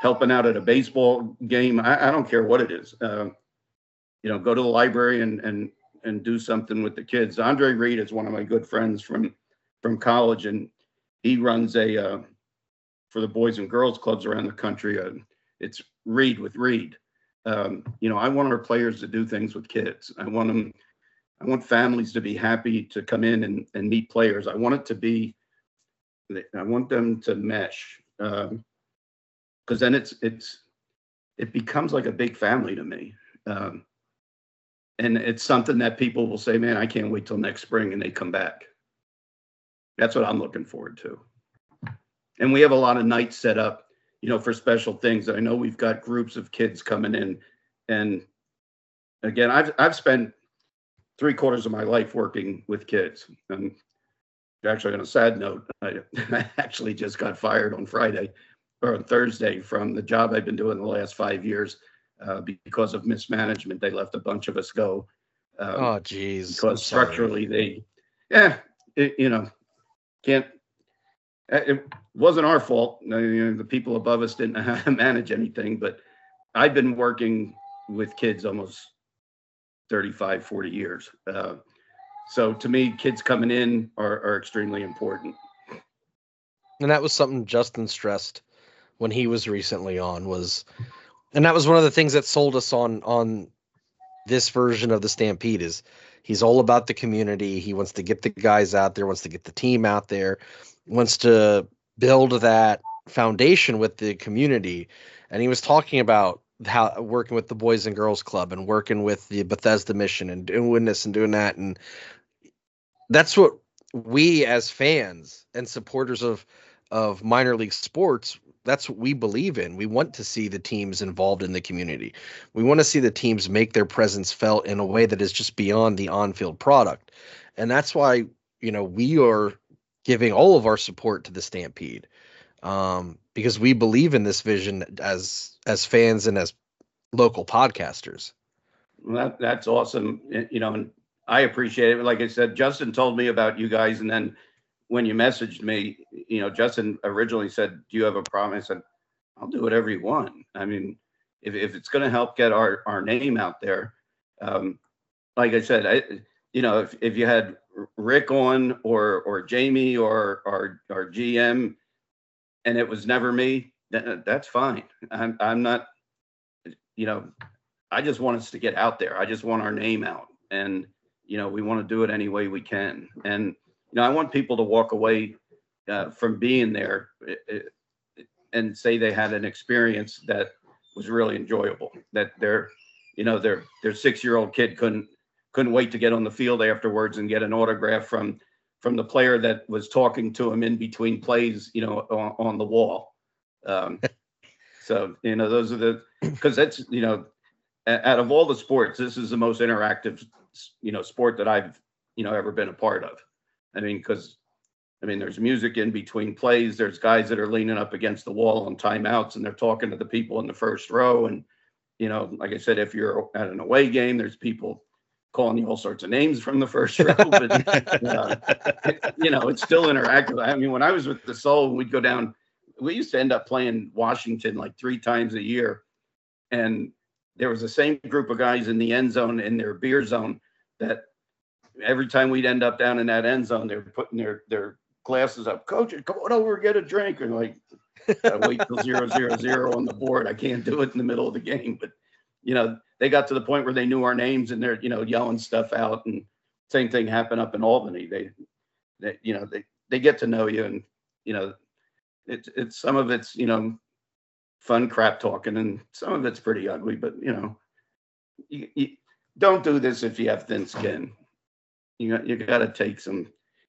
helping out at a baseball game. I, I don't care what it is. Uh, you know go to the library and and and do something with the kids. Andre reed is one of my good friends from from college and he runs a uh, for the boys and girls clubs around the country uh, it's read with read. um, you know i want our players to do things with kids i want them I want families to be happy to come in and, and meet players. I want it to be, I want them to mesh. Um, cause then it's, it's, it becomes like a big family to me. Um, and it's something that people will say, man, I can't wait till next spring and they come back. That's what I'm looking forward to. And we have a lot of nights set up, you know, for special things. I know we've got groups of kids coming in and again, I've, I've spent three quarters of my life working with kids. And actually, on a sad note, I, I actually just got fired on Friday or on Thursday from the job I've been doing the last five years uh, because of mismanagement. They left a bunch of us go. Um, oh, geez. Because structurally, they, yeah, it, you know, can't. Uh, it wasn't our fault. You know, the people above us didn't know how to manage anything, but I've been working with kids almost 35, 40 years. Uh, so to me, kids coming in are, are extremely important. And that was something Justin stressed when he was recently on was, and that was one of the things that sold us on on this version of the Stampede is he's all about the community. He wants to get the guys out there, wants to get the team out there, wants to build that foundation with the community. And he was talking about how working with the Boys and Girls Club and working with the Bethesda Mission and doing this and doing that, and that's what we as fans and supporters of of minor league sports that's what we believe in. We want to see the teams involved in the community. We want to see the teams make their presence felt in a way that is just beyond the on-field product. And that's why, you know, we are giving all of our support to the Stampede. Um, because we believe in this vision as as fans and as local podcasters. That, that's awesome. You know, and I appreciate it. Like I said, Justin told me about you guys, and then when you messaged me, you know, Justin originally said, "Do you have a problem?" I said, "I'll do whatever you want." I mean, if if it's going to help get our our name out there, um, like I said, I you know, if if you had Rick on or or Jamie or or our GM, and it was never me, that, that's fine. I'm I'm not, you know, I just want us to get out there. I just want our name out, and you know, we want to do it any way we can. And you know, I want people to walk away uh, from being there and say they had an experience that was really enjoyable. That their, you know, their their six year old kid couldn't couldn't wait to get on the field afterwards and get an autograph from from the player that was talking to him in between plays, you know, on, on the wall. Um, so you know, those are the because that's you know, out of all the sports, this is the most interactive, you know, sport that I've you know ever been a part of. I mean, because I mean, there's music in between plays. There's guys that are leaning up against the wall on timeouts, and they're talking to the people in the first row, and you know, like I said, if you're at an away game, there's people calling you all sorts of names from the first row. But, uh, it- you know, it's still interactive. I mean, when I was with the Soul, we'd go down. We used to end up playing Washington like three times a year, and there was the same group of guys in the end zone in their beer zone that every time we'd end up down in that end zone, they were putting their their glasses up. Coach, come on over, get a drink, and like I wait till zero zero zero on the board. I can't do it in the middle of the game, but you know they got to the point where they knew our names and they're you know yelling stuff out. And same thing happened up in Albany. They, they you know they they get to know you, and you know it's it's some of it's you know fun crap talking, and some of it's pretty ugly. But you know you, you don't do this if you have thin skin. You got you got to take some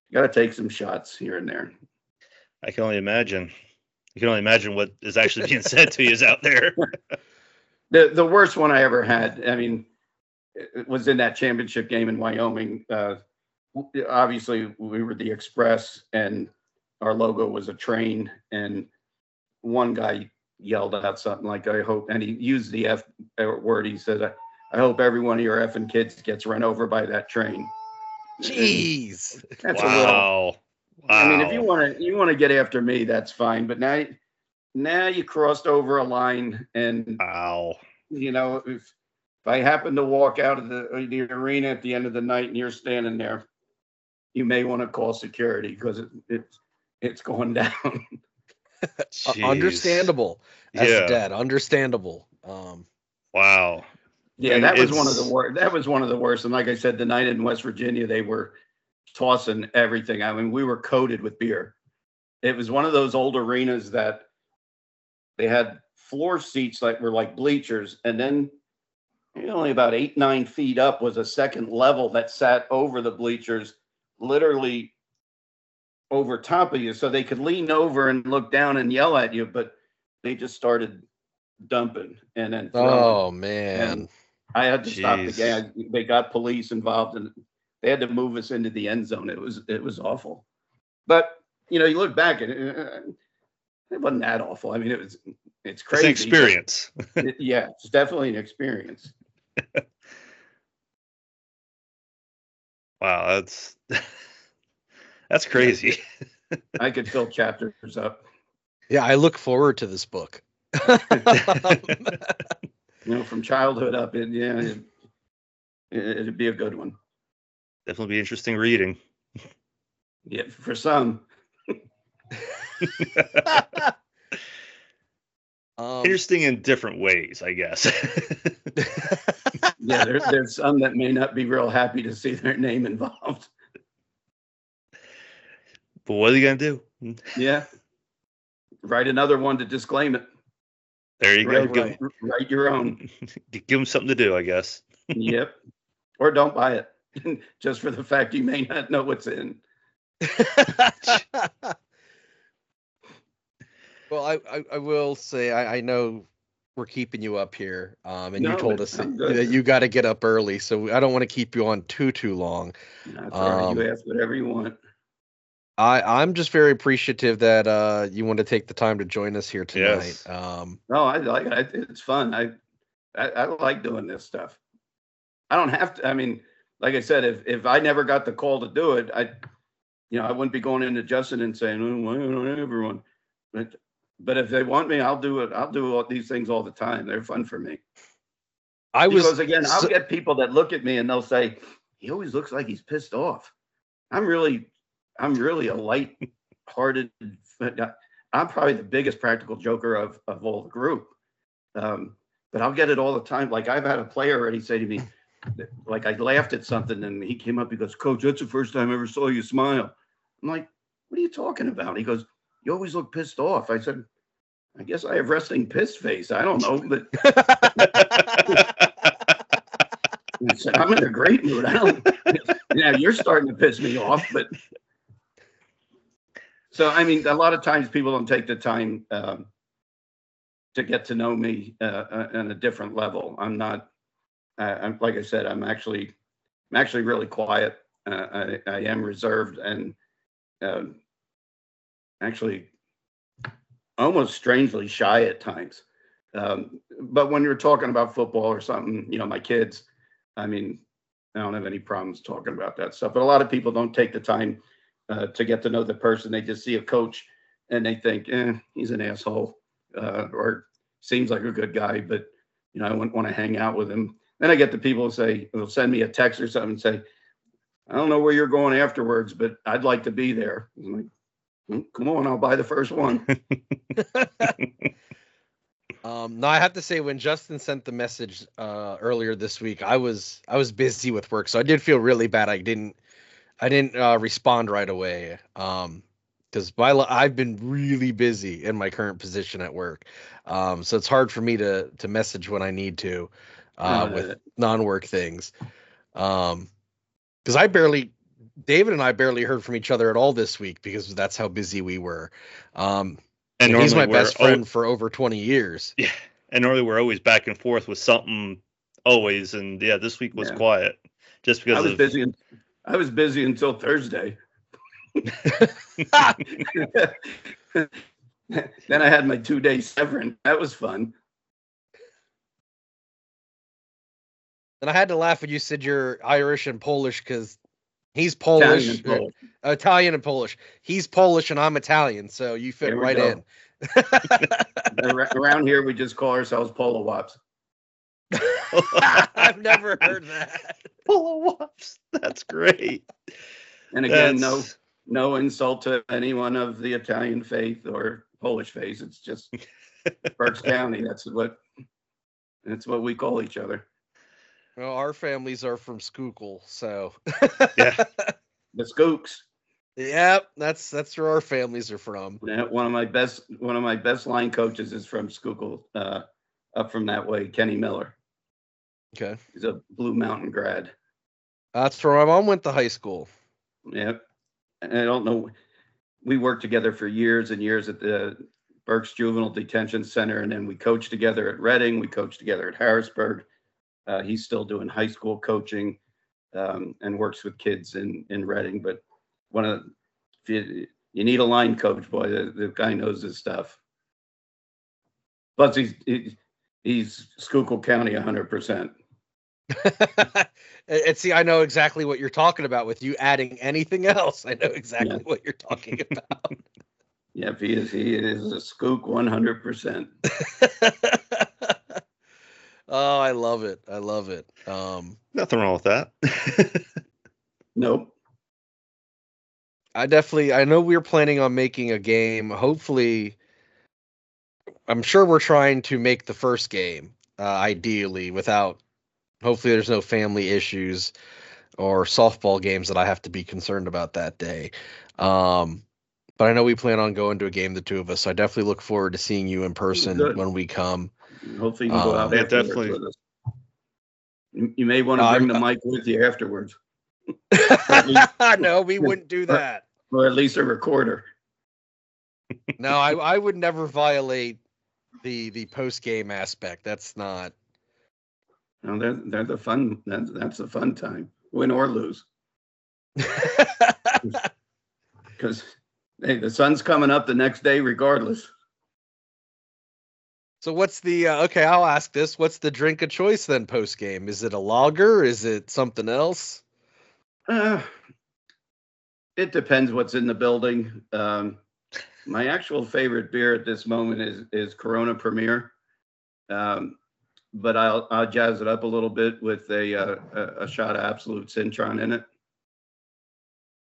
you got to take some shots here and there. I can only imagine. You can only imagine what is actually being said to you is out there. The the worst one I ever had. I mean, it it was in that championship game in Wyoming. Uh, obviously, we were the Express, and our logo was a train. And one guy yelled out something like, "I hope," and he used the F word. He said, "I, I hope every one of your effing kids gets run over by that train." And Jeez. That's a little. wow. Wow. I mean, if you want to, you want to get after me, that's fine. But now, now you crossed over a line, and Wow. you know, if if I happen to walk out of the the arena at the end of the night and you're standing there, you may want to call security because it, it's it's going down. Uh, understandable. As Yeah. dead. Understandable. Um, Wow. yeah, And that was one of the worst. That was one of the worst. And like I said, the night in West Virginia, they were tossing everything. I mean, we were coated with beer. It was one of those old arenas that they had floor seats that were like bleachers, and then only about eight nine feet up was a second level that sat over the bleachers, literally over top of you, so they could lean over and look down and yell at you, but they just started dumping and then throwing. oh man. I had to stop the Jeez. game. They got police involved and they had to move us into the end zone. It was it was awful. But you know, you look back and uh, it, it wasn't that awful. I mean, it was it's It's crazy. an experience. It- yeah, it's definitely an experience. Wow. That's that's crazy. I could fill chapters up. Yeah, I look forward to this book. You know, from childhood up. It, yeah, it, it'd be a good one. Definitely be interesting reading. Yeah, for some. um, interesting in different ways, I guess. Yeah, there, there's some that may not be real happy to see their name involved. but what are you gonna do? Yeah. Write another one to disclaim it. There you go. Write, Give, write, write your own. give them something to do, I guess. yep. Or don't buy it, just for the fact you may not know what's in. Well, I, I, I will say I, I know we're keeping you up here, um, and you told us that, that you got to get up early, so I don't want to keep you on too too long. That's all right. Um, You ask whatever you want. I I'm just very appreciative that uh, you want to take the time to join us here tonight. Yes. Um, No, I like it. It's fun. I, I I like doing this stuff. I don't have to. I mean, like I said, if if I never got the call to do it, I, you know, I wouldn't be going into Justin and saying, "Oh, why don't everyone?" But but if they want me, I'll do it. I'll do all these things all the time. They're fun for me. I was because again, I'll get people that look at me and they'll say, "He always looks like he's pissed off." I'm really, I'm really a light-hearted. I'm probably the biggest practical joker of of all the group. Um, but I'll get it all the time. Like I've had a player already say to me, like I laughed at something and he came up. He goes, "Coach, that's the first time I ever saw you smile." I'm like, "What are you talking about?" He goes, "You always look pissed off." I said. I guess I have resting piss face. I don't know, but I said, I'm in a great mood. I don't. Yeah, you're starting to piss me off, but. So I mean, a lot of times people don't take the time um, to get to know me uh, uh, on a different level. I'm not. I I'm like I said. I'm actually. I'm actually really quiet. Uh, I, I am reserved and um, actually almost strangely shy at times. Um, but when you're talking about football or something, you know, my kids, I mean, I don't have any problems talking about that stuff. But a lot of people don't take the time uh, to get to know the person. They just see a coach and they think, eh, he's an asshole uh, or seems like a good guy, but you know, I wouldn't want to hang out with him. Then I get the people who say, they'll send me a text or something and say, I don't know where you're going afterwards, but I'd like to be there. I'm like, "Hmm, come on, I'll buy the first one. Um, no, I have to say when Justin sent the message uh, earlier this week, I was I was busy with work, so I did feel really bad. I didn't I didn't uh, respond right away. Um, because my I've been really busy in my current position at work, um, so it's hard for me to to message when I need to, uh, Uh, with non-work things. Um, because I barely David and I barely heard from each other at all this week because that's how busy we were. Um, And and he's my best we're al- friend for over 20 years. Yeah, and normally we're always back and forth with something always, and yeah, this week was Yeah. quiet just because I was of busy. un- I was busy until Thursday. then I had my two day severance. That was fun. And I had to laugh when you said you're Irish and Polish because he's Italian Polish, and uh, Polish. Italian and Polish. He's Polish and I'm Italian, so you fit right go. in. Around here, we just call ourselves Polo Wops. I've never heard that. Polo Wops. That's great. And again, no, no insult to anyone of the Italian faith or Polish faith. It's just Berks County. That's what. That's what we call each other. Well, our families are from Schuylkill, so Yeah. The Skooks. yep, that's that's where our families are from. Yeah, One of my best, one of my best line coaches is from Schuylkill, uh, up from that way. Kenny Miller. Okay, He's a Blue Mountain grad. that's where my mom went to high school. Yep. And I don't know. We worked together for years and years at the Berks Juvenile Detention Center, and then we coached together at Reading. We coached together at Harrisburg. Uh, he's still doing high school coaching um, and works with kids in in Reading. But one of if you, you need a line coach, boy, the, the guy knows his stuff. Plus, he's he, he's Schuylkill County 100. percent and see, I know exactly what you're talking about with you adding anything else. I know exactly what you're talking about. Yep, he is. He is a Skook 100. percent oh, I love it. I love it. Um, Nothing wrong with that. Nope. I definitely I know we're planning on making a game. Hopefully I'm sure we're trying to make the first game uh, ideally without hopefully there's no family issues or softball games that I have to be concerned about that day. Um but I know we plan on going to a game the two of us. So I definitely look forward to seeing you in person Good. when we come. Hopefully you can go Um, out Yeah, afterwards definitely. with us. You may want to I'm- bring the mic with you afterwards, no, we wouldn't do that. or at least a recorder. No, I I would never violate the the post game aspect. That's not No, they're they're the fun. That's that's the fun time, win or lose, because hey, the sun's coming up the next day regardless. So what's the uh, okay? I'll ask this. What's the drink of choice then post game? Is it a lager? Is it something else? Uh, it depends what's in the building. Um, my actual favorite beer at this moment is is Corona Premier, um, but I'll I'll jazz it up a little bit with a uh, a, shot of Absolut Citron in it.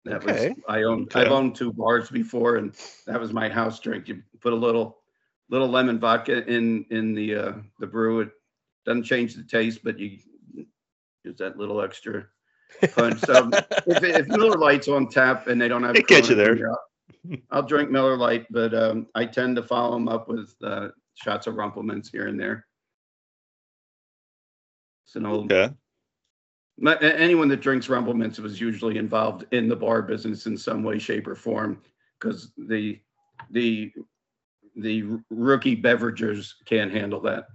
That Okay. was I owned Okay. I've owned two bars before, and that was my house drink. You put a little little lemon vodka in in the uh, the brew. It doesn't change the taste, but you use that little extra punch. So if, if Miller Lite's on tap and they don't have, It gets you there. I'll, I'll drink Miller Lite, but um, I tend to follow them up with uh, shots of Rumple Minze here and there. It's an old. Okay. my- anyone that drinks Rumple Minze was usually involved in the bar business in some way, shape, or form, because the the the rookie beveragers can't handle that.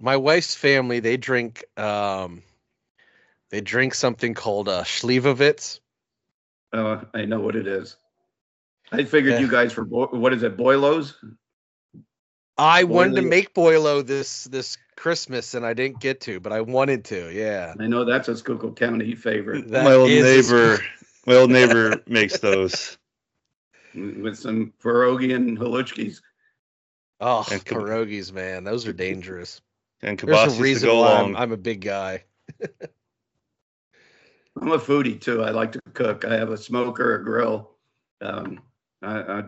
My wife's family they drink um they drink something called uh Schlivovitz. Uh, I know what it is. I figured Yeah. you guys were what is it, Boilos? I wanted to make Boilo this this Christmas and I didn't get to, but I wanted to. Yeah. I know that's a Schuylkill County favorite That my old is a neighbor, my old neighbor makes those. With some pierogi and haluchkis. Oh, And pierogies, man, those are dangerous. And There's a reason go why along. I'm, I'm a big guy. I'm a foodie too. I like to cook. I have a smoker, a grill. Um, I, I,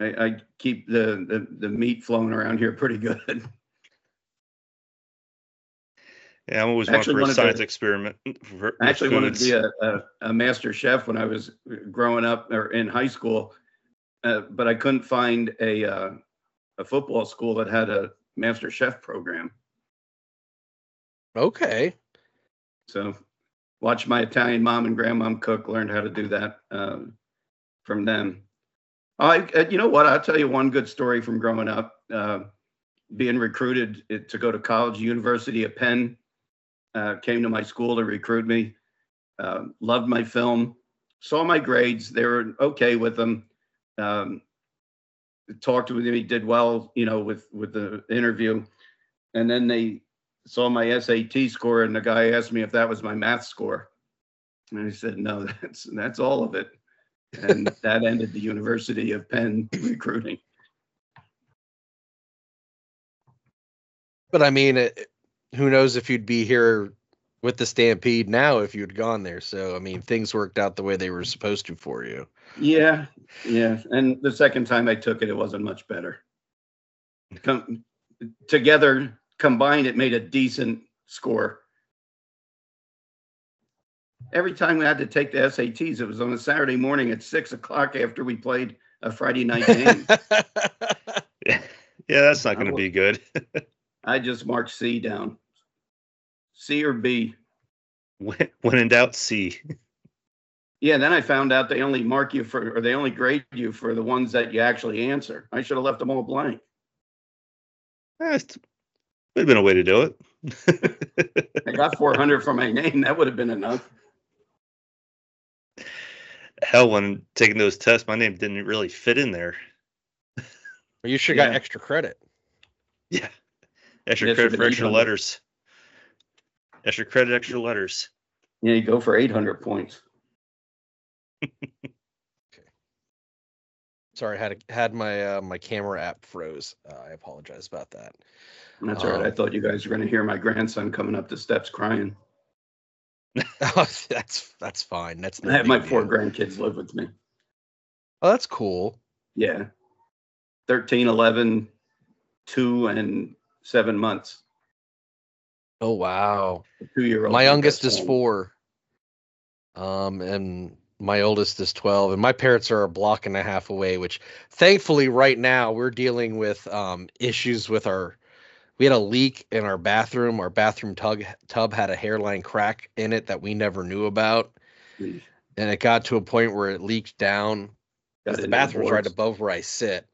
I, I keep the, the, the meat flowing around here pretty good. yeah, I'm always I one actually for a wanted to- science experiment. For, I actually wanted to be a, a, a master chef when I was growing up or in high school, uh, but I couldn't find a, uh, a football school that had a master chef program. Okay. So watch my Italian mom and grandmom cook, learned how to do that um, from them. I, uh, you know what? I'll tell you one good story from growing up. Uh, being recruited to go to college, University of Penn uh, came to my school to recruit me. Uh, loved my film, saw my grades. They were okay with them. Um, talked with me, did well, you know, with with the interview, and then they saw my SAT score, and the guy asked me if that was my math score, and I said no, that's that's all of it, and that ended the University of Penn recruiting. But I mean, it, who knows if you'd be here with the Stampede now if you'd gone there. So, I mean, things worked out the way they were supposed to for you. Yeah, yeah, and the second time I took it, it wasn't much better. Com- together combined, it made a decent score. Every time we had to take the SATs, it was on a Saturday morning at six o'clock after we played a Friday night game. Yeah, yeah, that's not going to be good. I just marked C down. C or B. when, when in doubt, C. Yeah, then I found out they only mark you for, or they only grade you for the ones that you actually answer. I should have left them all blank. It would have been a way to do it. I got 400 for my name. That would have been enough. Hell, when taking those tests, my name didn't really fit in there. you should have got extra credit. Yeah, extra credit should've for extra letters. Extra credit, extra letters. Yeah, you go for 800 points. Okay. Sorry, I had a, had my uh, my camera app froze. Uh, I apologize about that. That's all right. I Um, thought you guys were going to hear my grandson coming up the steps crying. Oh, that's that's fine. That's no I have my big four grandkids live with me. Oh, that's cool. Yeah. 13, 11, 2, and 7 months. Oh wow. Two year old. My youngest is four. Um, and my oldest is twelve, and my parents are a block and a half away. Which, thankfully, right now we're dealing with um issues with our. We had a leak in our bathroom. Our bathroom tub tub had a hairline crack in it that we never knew about, and it got to a point where it leaked down. the bathroom's right above where I sit.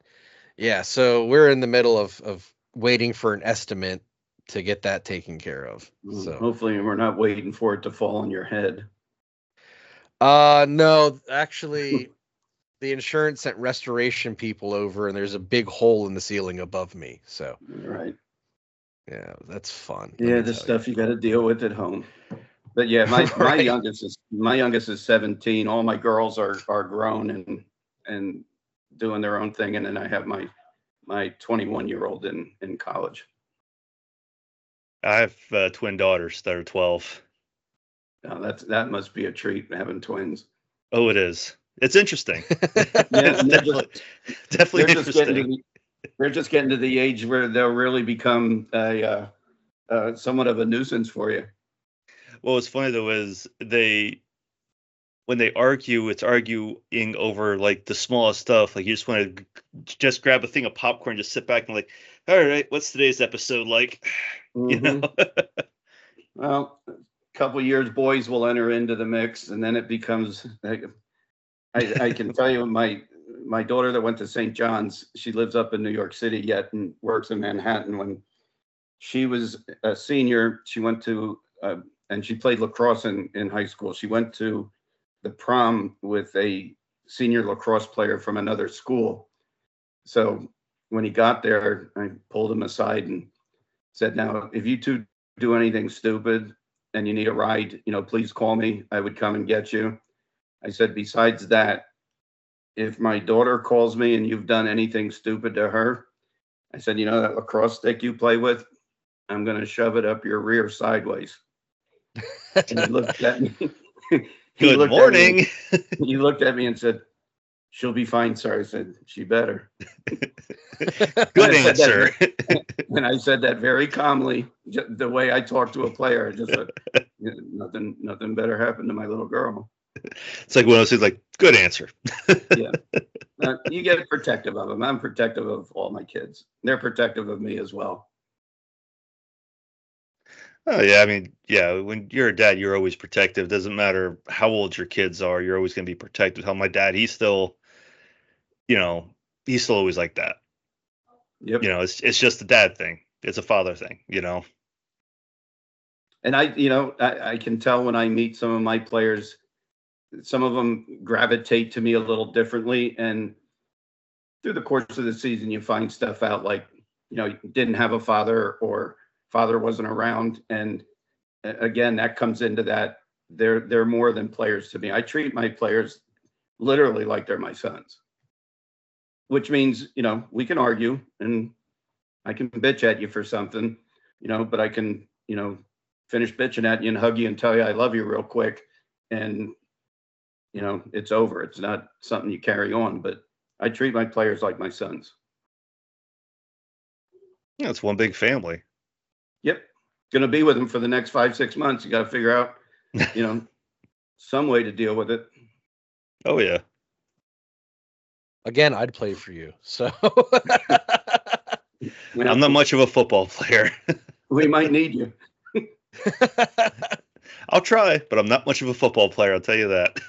Yeah, so we're in the middle of of waiting for an estimate to get that taken care of. So Hopefully, we're not waiting for it to fall on your head. Uh no, actually the insurance sent restoration people over and there's a big hole in the ceiling above me. So Right. yeah, that's fun. Yeah, the you. stuff you got to deal with at home. But yeah, my, my youngest is my youngest is 17. All my girls are are grown and and doing their own thing, and then I have my my 21 year old in in college. I have uh, twin daughters that are 12. Uh, that's that must be a treat having twins. Oh, it is. It's interesting. yeah, it's they're definitely, just, definitely they're just getting interesting. to the, they're just getting to the age where they'll really become a uh, uh, somewhat of a nuisance for you. What was funny though is they, when they argue, it's arguing over like the smallest stuff. Like you just want to just grab a thing of popcorn, just sit back and like, all right, what's today's episode like? You Mhm. know? Well, a couple years, boys will enter into the mix, and then it becomes. I, I can tell you, my my daughter that went to St. John's, she lives up in New York City yet and works in Manhattan. When she was a senior, she went to uh, and she played lacrosse in in high school. She went to the prom with a senior lacrosse player from another school. So when he got there, I pulled him aside and said, "Now, if you two do anything stupid and you need a ride, you know, please call me. I would come and get you." I said, "Besides that, if my daughter calls me and you've done anything stupid to her, I said, you know that lacrosse stick you play with, I'm going to shove it up your rear sideways." And he looked at me. he Good looked at me- morning. he looked at me and said, "She'll be fine, sir." I said, "She better." Good said that answer. And I said that very calmly, the way I talk to a player. I just said, "Nothing, nothing better happened to my little girl." it's like one of those things like, good answer. Uh, you get protective of them. I'm protective of all my kids. They're protective of me as well. Oh yeah, I mean, yeah, when you're a dad, you're always protective. Doesn't matter how old your kids are, you're always gonna be protective. How my dad, he's still, you know, he's still always like that. Yep. You know, it's it's just a dad thing. It's a father thing, you know. And I, you know, I, I can tell when I meet some of my players, some of them gravitate to me a little differently. And through the course of the season, you find stuff out like, you know, you didn't have a father or father wasn't around. And uh, again, that comes into that. They're they're more than players to me. I treat my players literally like they're my sons. Which means, you know, we can argue and I can bitch at you for something, you know, but I can, you know, finish bitching at you and hug you and tell you I love you real quick. And, you know, it's over. It's not something you carry on, but I treat my players like my sons. Yeah, it's one big family. Yep. Gonna be with them for the next five, six months. You got to figure out, you know, some way to deal with it. Oh yeah. Again, I'd play for you. So You know, I'm not much of a football player. we might need you. I'll try, but I'm not much of a football player, I'll tell you that.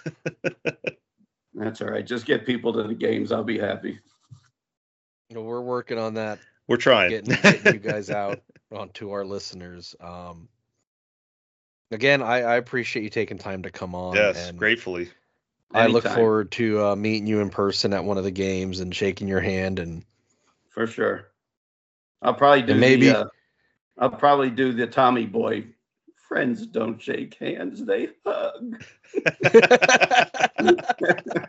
That's all right. Just get people to the games. I'll be happy. You know, We're working on that, We're trying. getting, getting you guys out onto our listeners. Um, again, I, I appreciate you taking time to come on. yes, and gratefully. I look forward to uh, meeting you in person at one of the games and shaking your hand. And for sure. I'll probably do maybe- the, uh, I'll probably do the Tommy Boy. Friends don't shake hands; they hug.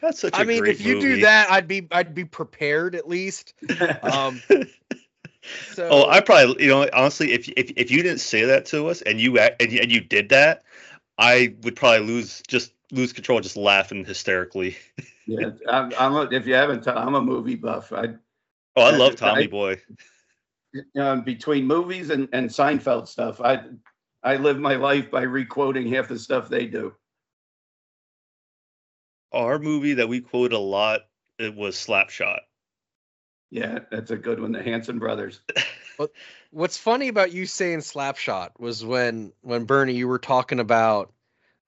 That's such a I mean, great if you do that, I'd be I'd be prepared at least. Um, so Oh, I probably, you know, honestly, if if if you didn't say that to us and you act, and you, and you did that, I would probably lose just lose control, just laughing hysterically. yeah, I'm, I'm a, if you haven't, i I'm a movie buff. I Oh, I Yeah, love I- Tommy Boy. um, between movies and, and Seinfeld stuff, I I live my life by requoting half the stuff they do. Our movie that we quote a lot it was Slapshot. Yeah, that's a good one. The Hanson brothers. what's funny about you saying slapshot was when when Bernie you were talking about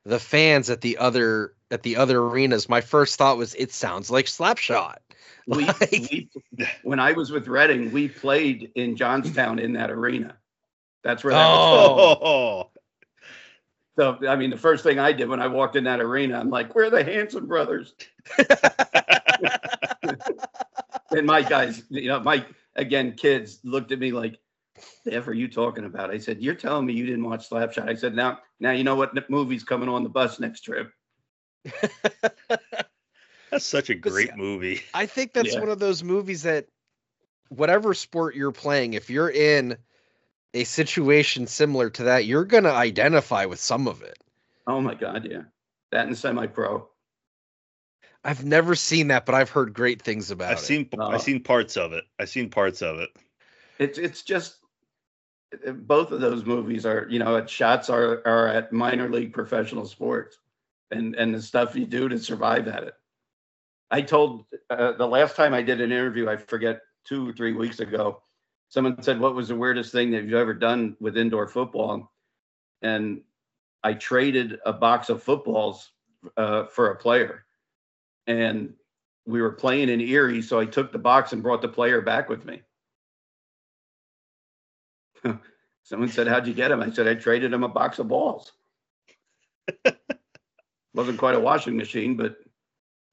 the fans at the other at the other arenas. My first thought was it sounds like slapshot. We, Like- we when I was with Reading, we played in Johnstown in that arena. That's where that was. Oh. Oh, So I mean, the first thing I did when I walked in that arena, I'm like, "Where are the Hanson brothers?" And my guys, you know, my again, kids looked at me like, "The f are you talking about?" I said, "You're telling me you didn't watch Slapshot?" I said, "Now, now you know what movie's coming on the bus next trip." that's such a But great movie. I think that's Yeah. one of those movies that whatever sport you're playing, if you're in a situation similar to that, you're gonna identify with some of it. Oh my god, yeah, that and semi-pro. I've never seen that, but I've heard great things about I've it. seen Uh, I've seen parts of it. I've seen parts of it. It's it's just both of those movies are you know at shots are are at minor league professional sports, and and the stuff you do to survive at it. I told uh, the last time I did an interview, I forget two or three weeks ago, someone said, "What was the weirdest thing that you've ever done with indoor football?" And I traded a box of footballs uh, for a player, and we were playing in Erie, so I took the box and brought the player back with me. Someone said, "How'd you get him?" I said, "I traded him a box of balls." Wasn't quite a washing machine, but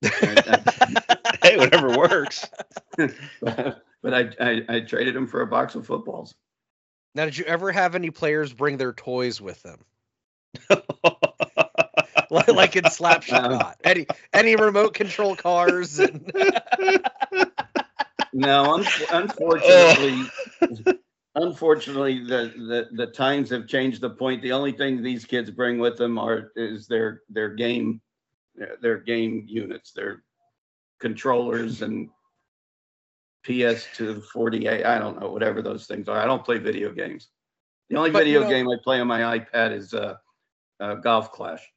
hey, whatever works. but I, I I traded him for a box of footballs. Now, did you ever have any players bring their toys with them? Like, like in Slapshot? any any remote control cars? And... No, un- unfortunately, unfortunately, the, the the times have changed. The point, the only thing these kids bring with them are is their their game, their game units, their controllers and PS to 48. I don't know, whatever those things are. I don't play video games. The only But, you video know- game I play on my iPad is uh, uh, Golf Clash.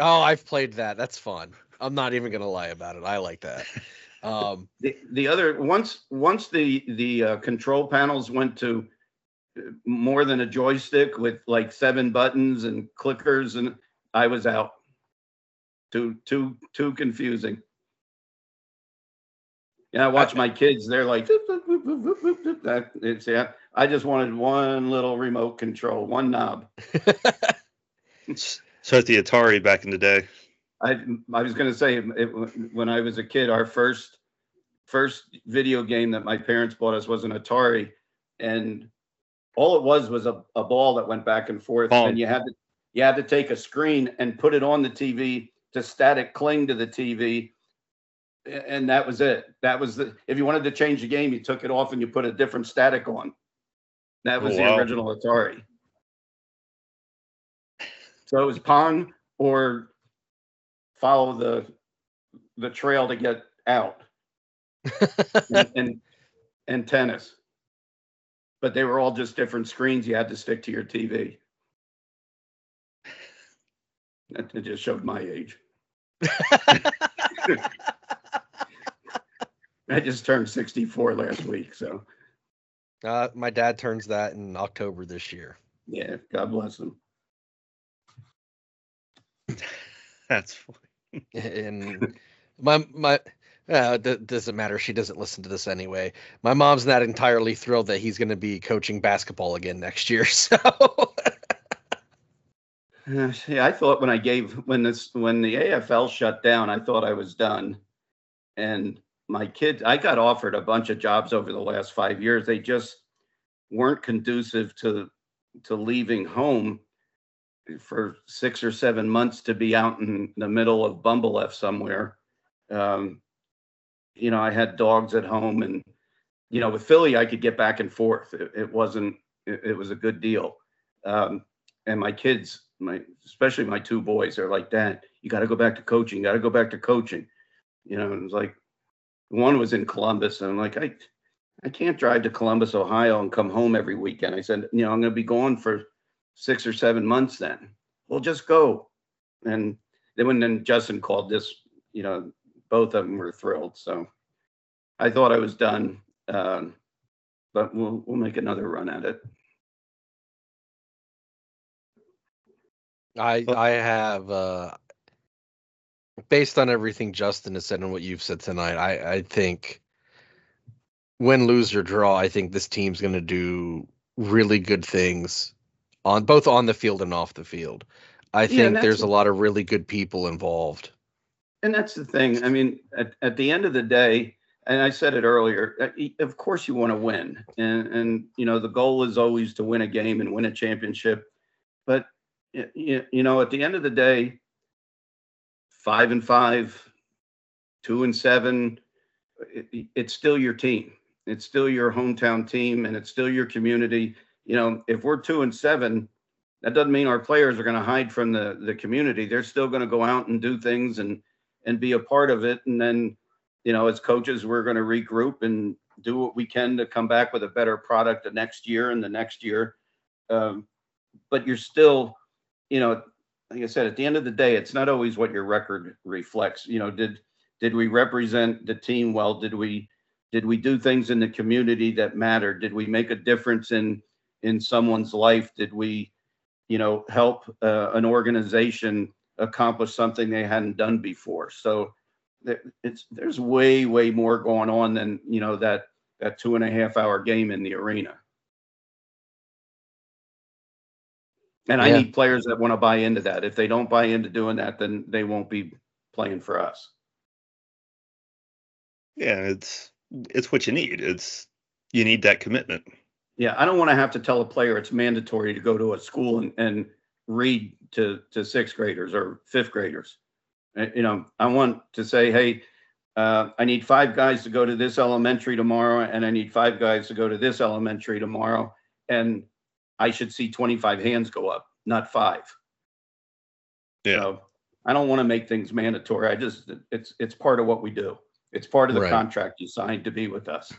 Oh, I've played that. That's fun. I'm not even gonna lie about it. I like that. Um, The the other once once the the uh, control panels went to uh, more than a joystick with like seven buttons and clickers and I was out. Too too too confusing. Yeah, I watch my kids. They're like, that, it's, yeah. I just wanted one little remote control, one knob. So at the Atari back in the day. I I was going to say it, when I was a kid, our first first video game that my parents bought us was an Atari, and all it was was a, a ball that went back and forth, and you had to you had to take a screen and put it on the TV to static cling to the TV, and that was it. That was the if you wanted to change the game, you took it off and you put a different static on. That was Oh, the original Atari. So it was Pong or follow the the trail to get out and, and and tennis. But they were all just different screens. You had to stick to your TV. That just showed my age. I just turned 64 last week, so uh, my dad turns that in October this year. yeah, God bless them. That's funny. and my my uh, it doesn't matter. She doesn't listen to this anyway. My mom's not entirely thrilled that he's going to be coaching basketball again next year. So Uh, Yeah, I thought when I gave when this when the AFL shut down, I thought I was done. And my kids, I got offered a bunch of jobs over the last five years. They just weren't conducive to to leaving home for six or seven months to be out in the middle of Bumblef somewhere. Um, you know, I had dogs at home, and you know, with Philly, I could get back and forth. It, it wasn't. It, it was a good deal. Um, and my kids, my especially my two boys, are like, Dad, you got to go back to coaching. You Got to go back to coaching. You know, and it was like one was in Columbus, and I'm like, I, I can't drive to Columbus, Ohio, and come home every weekend. I said, you know, I'm going to be gone for six or seven months. Then, We'll just go. And then when then Justin called this, you know, both of them were thrilled. So I thought I was done, um, but we'll we'll make another run at it. I I have uh based on everything Justin has said and what you've said tonight, I I think win, lose or draw, I think this team's going to do really good things on both on the field and off the field. I think that's there's a lot of really good people involved. And that's the thing. I mean, at, at the end of the day, and I said it earlier, uh, of course you want to win. And, and, you know, the goal is always to win a game and win a championship. But, you, you know, at the end of the day, five and five, two and seven, it, it- it's still your team. It's still your hometown team and it's still your community. You know, if we're two and seven, that doesn't mean our players are going to hide from the, the community. They're still going to go out and do things and, and be a part of it. And then, you know, as coaches, we're going to regroup and do what we can to come back with a better product the next year and the next year. Um, but you're still, you know, like I said, at the end of the day, it's not always what your record reflects. You know, did did we represent the team well? Did we did we do things in the community that mattered? Did we make a difference in in someone's life? Did we, you know, help uh, an organization accomplish something they hadn't done before? So there- it's there's way way more going on than you know that that two and a half hour game in the arena. And I need players that want to buy into that. If they don't buy into doing that, then they won't be playing for us. Yeah, it's it's what you need. It's you need that commitment. Yeah, I don't want to have to tell a player it's mandatory to go to a school and, and read to to sixth graders or fifth graders. Uh, You know, I want to say, hey, uh, I need five guys to go to this elementary tomorrow, and I need five guys to go to this elementary tomorrow, and I should see 25 hands go up, not five. Yeah. So I don't want to make things mandatory. I just it's it's part of what we do. It's part of the Right. contract you signed to be with us.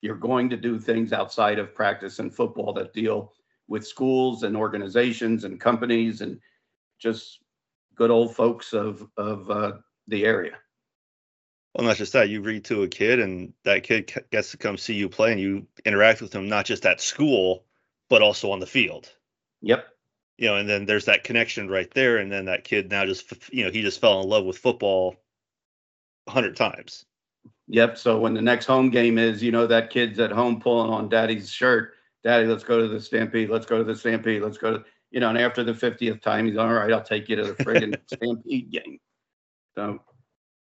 You're going to do things outside of practice and football that deal with schools and organizations and companies and just good old folks of of uh, the area. Well, not just that. You read to a kid, and that kid gets to come see you play, and you interact with them not just at school, but also on the field. Yep. You know, and then there's that connection right there, and then that kid now just, you know, he just fell in love with football a hundred times. Yep. So when the next home game is, you know, that kid's at home pulling on daddy's shirt. Daddy, let's go to the Stampede. Let's go to the Stampede. Let's go to, you know, and after the 50th time, he's all right, I'll take you to the friggin' Stampede game. So,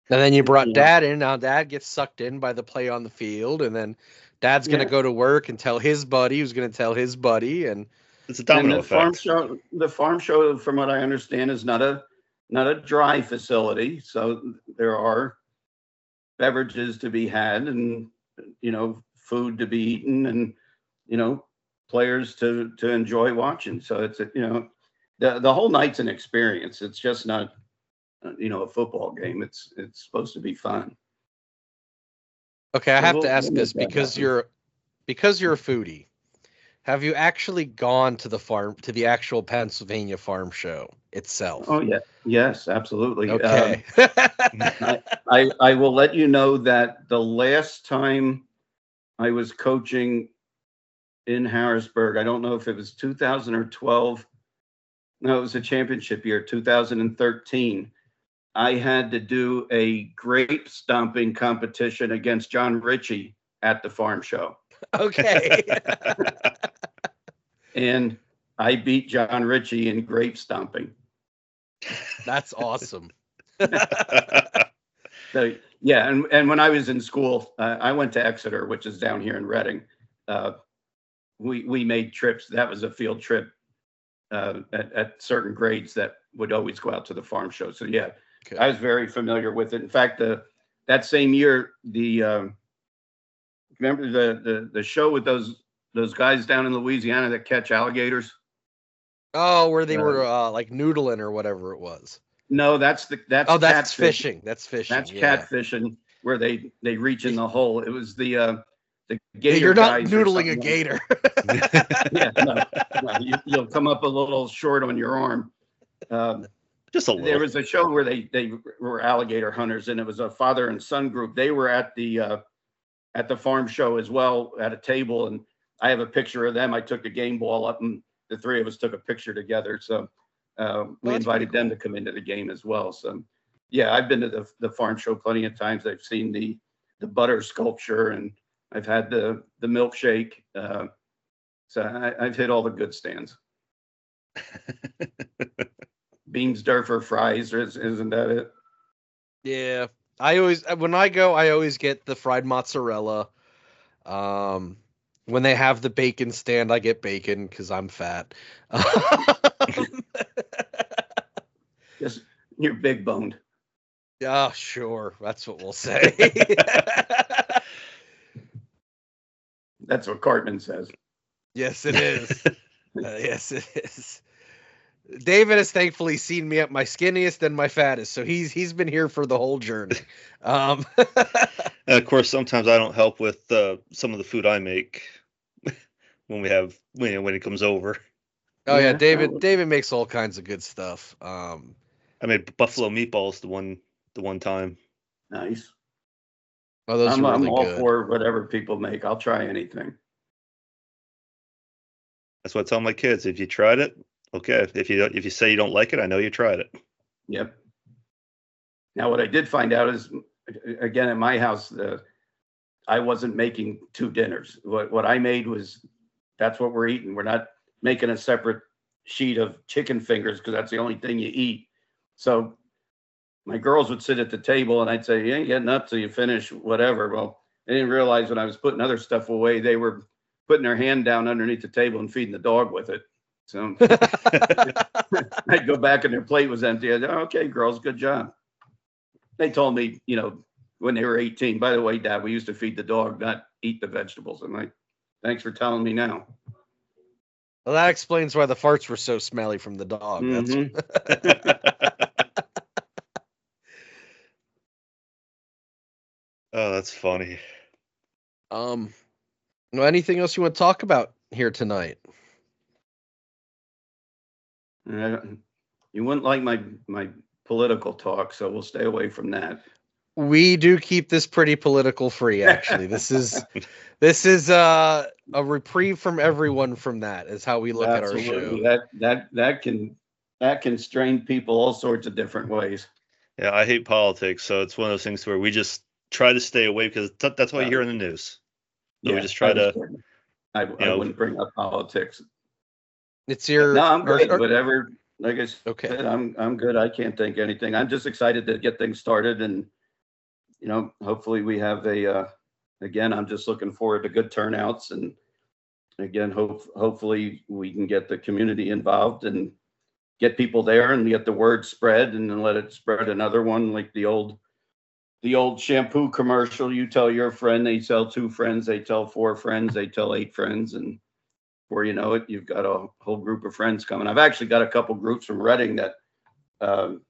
And then you brought Yeah. dad in. Now dad gets sucked in by the play on the field, and then dad's gonna Yeah. go to work and tell his buddy who's gonna tell his buddy, and It's a and domino the farm show, the farm show, from what I understand, is not a, not a dry facility. So there are beverages to be had and, you know, food to be eaten and, you know, players to, to enjoy watching. So it's, a you know, the, the whole night's an experience. It's just not, you know, a football game. It's, it's supposed to be fun. okay, I So have we'll- to ask we'll this because happen. you're because you're a foodie. Have you actually gone to the farm to the actual Pennsylvania farm show itself? Oh, yeah. Yes, absolutely. Um, okay. I, I will let you know that the last time I was coaching in Harrisburg, I don't know if it was 2000 or 12. No, it was a championship year, 2013. I had to do a grape stomping competition against John Ritchie at the farm show. okay. And I beat John Ritchie in grape stomping. That's awesome. So yeah, and and when I was in school, uh, I went to Exeter, which is down here in Reading. Uh, we we made trips. That was a field trip uh, at at certain grades that would always go out to the farm show. So yeah, Okay. I was very familiar with it. In fact, the that same year, the um, remember the the the show with those those guys down in Louisiana that catch alligators. Oh, where they Uh, were uh, like noodling or whatever it was. No, that's the that's Oh, that's catfish. fishing. That's fishing. That's yeah. catfishing where they they reach in the hole. It was the uh the Yeah, gator. You're not guys noodling a gator. yeah, no, no, you, you'll come up a little short on your arm. Um, Just a there was a show where they they were alligator hunters, and it was a father and son group. They were at the uh, at the farm show as well at a table, and I have a picture of them. I took a game ball up, and the three of us took a picture together. So uh, we that's pretty invited them to come into the game as well. So yeah, I've been to the the farm show plenty of times. I've seen the the butter sculpture, and I've had the the milkshake. Uh, so I, I've hit all the good stands. Beans, Durfer, fries, isn't that it? Yeah, I always uh, when I go, I always get the fried mozzarella. Um, when they have the bacon stand, I get bacon because I'm fat. Yes, you're big boned. yeah, sure, that's what we'll say. That's what Cartman says. yes, it is. Uh, yes, it is. David has thankfully seen me at my skinniest and my fattest, so he's he's been here for the whole journey. Um, And of course, sometimes I don't help with uh, some of the food I make when we have when, when it comes over. oh yeah, Yeah. David David makes all kinds of good stuff. Um, I made buffalo meatballs the one the one time. Nice. oh, those I'm, are I'm all good. for whatever people make. I'll try anything. That's what I tell my kids. If you tried it, okay. If you if you say you don't like it, I know you tried it. Yep. Now, what I did find out is, again, at my house, the I wasn't making two dinners. What what I made was that's what we're eating. We're not making a separate sheet of chicken fingers because that's the only thing you eat. So my girls would sit at the table and I'd say, You ain't getting up till you finish whatever. Well, they didn't realize when I was putting other stuff away, they were putting their hand down underneath the table and feeding the dog with it. So I'd go back and their plate was empty. I'd, okay, girls, good job. They told me, you know, when they were 18, by the way, dad, we used to feed the dog, not eat the vegetables. I'm like, thanks for telling me now. well, that explains why the farts were so smelly from the dog. That's Mhm. oh, that's funny. um. Well, anything else you want to talk about here tonight? Uh, You wouldn't like my, my political talk, so we'll stay away from that. We do keep this pretty political free. Actually, this is this is uh, a reprieve from everyone. From that is how we look at our Absolutely. show. That, that, that can, that can strain people all sorts of different ways. Yeah, I hate politics, so it's one of those things where we just try to stay away because th- that's what you hear in the news. So we just try I to, understand. I, I know, wouldn't bring up politics. It's your No, I'm good. or- Whatever, like I okay. said, I'm, I'm good. I can't think anything. I'm just excited to get things started and, you know, hopefully we have a, uh, again, I'm just looking forward to good turnouts and again, hope, hopefully we can get the community involved and get people there and get the word spread and then let it spread another one like the old, the old shampoo commercial. You tell your friend, they tell two friends, they tell four friends, they tell eight friends and before you know it, you've got a whole group of friends coming. I've actually got a couple groups from Reading that um,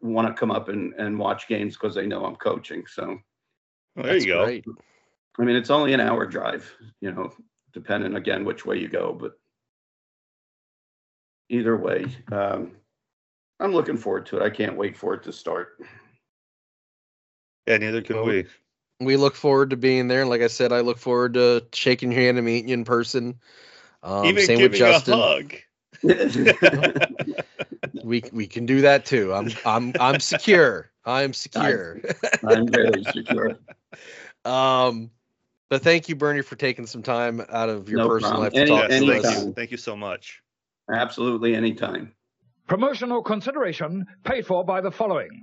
want to come up and, and watch games because they know I'm coaching. So, well, there That's you go. great. I mean, it's only an hour drive, you know, depending again which way you go, but either way, um, I'm looking forward to it. I can't wait for it to start. Yeah, neither can Well, we. We look forward to being there. And like I said, I look forward to shaking your hand and meeting you in person. Um, Even same with Justin. a hug. We we can do that too. I'm I'm I'm secure. I'm secure. I'm very secure. um, but thank you, Bernie, for taking some time out of your No personal problem. life to Any- talk Yes, to thank us. you. Thank you so much. Absolutely anytime. Promotional consideration paid for by the following.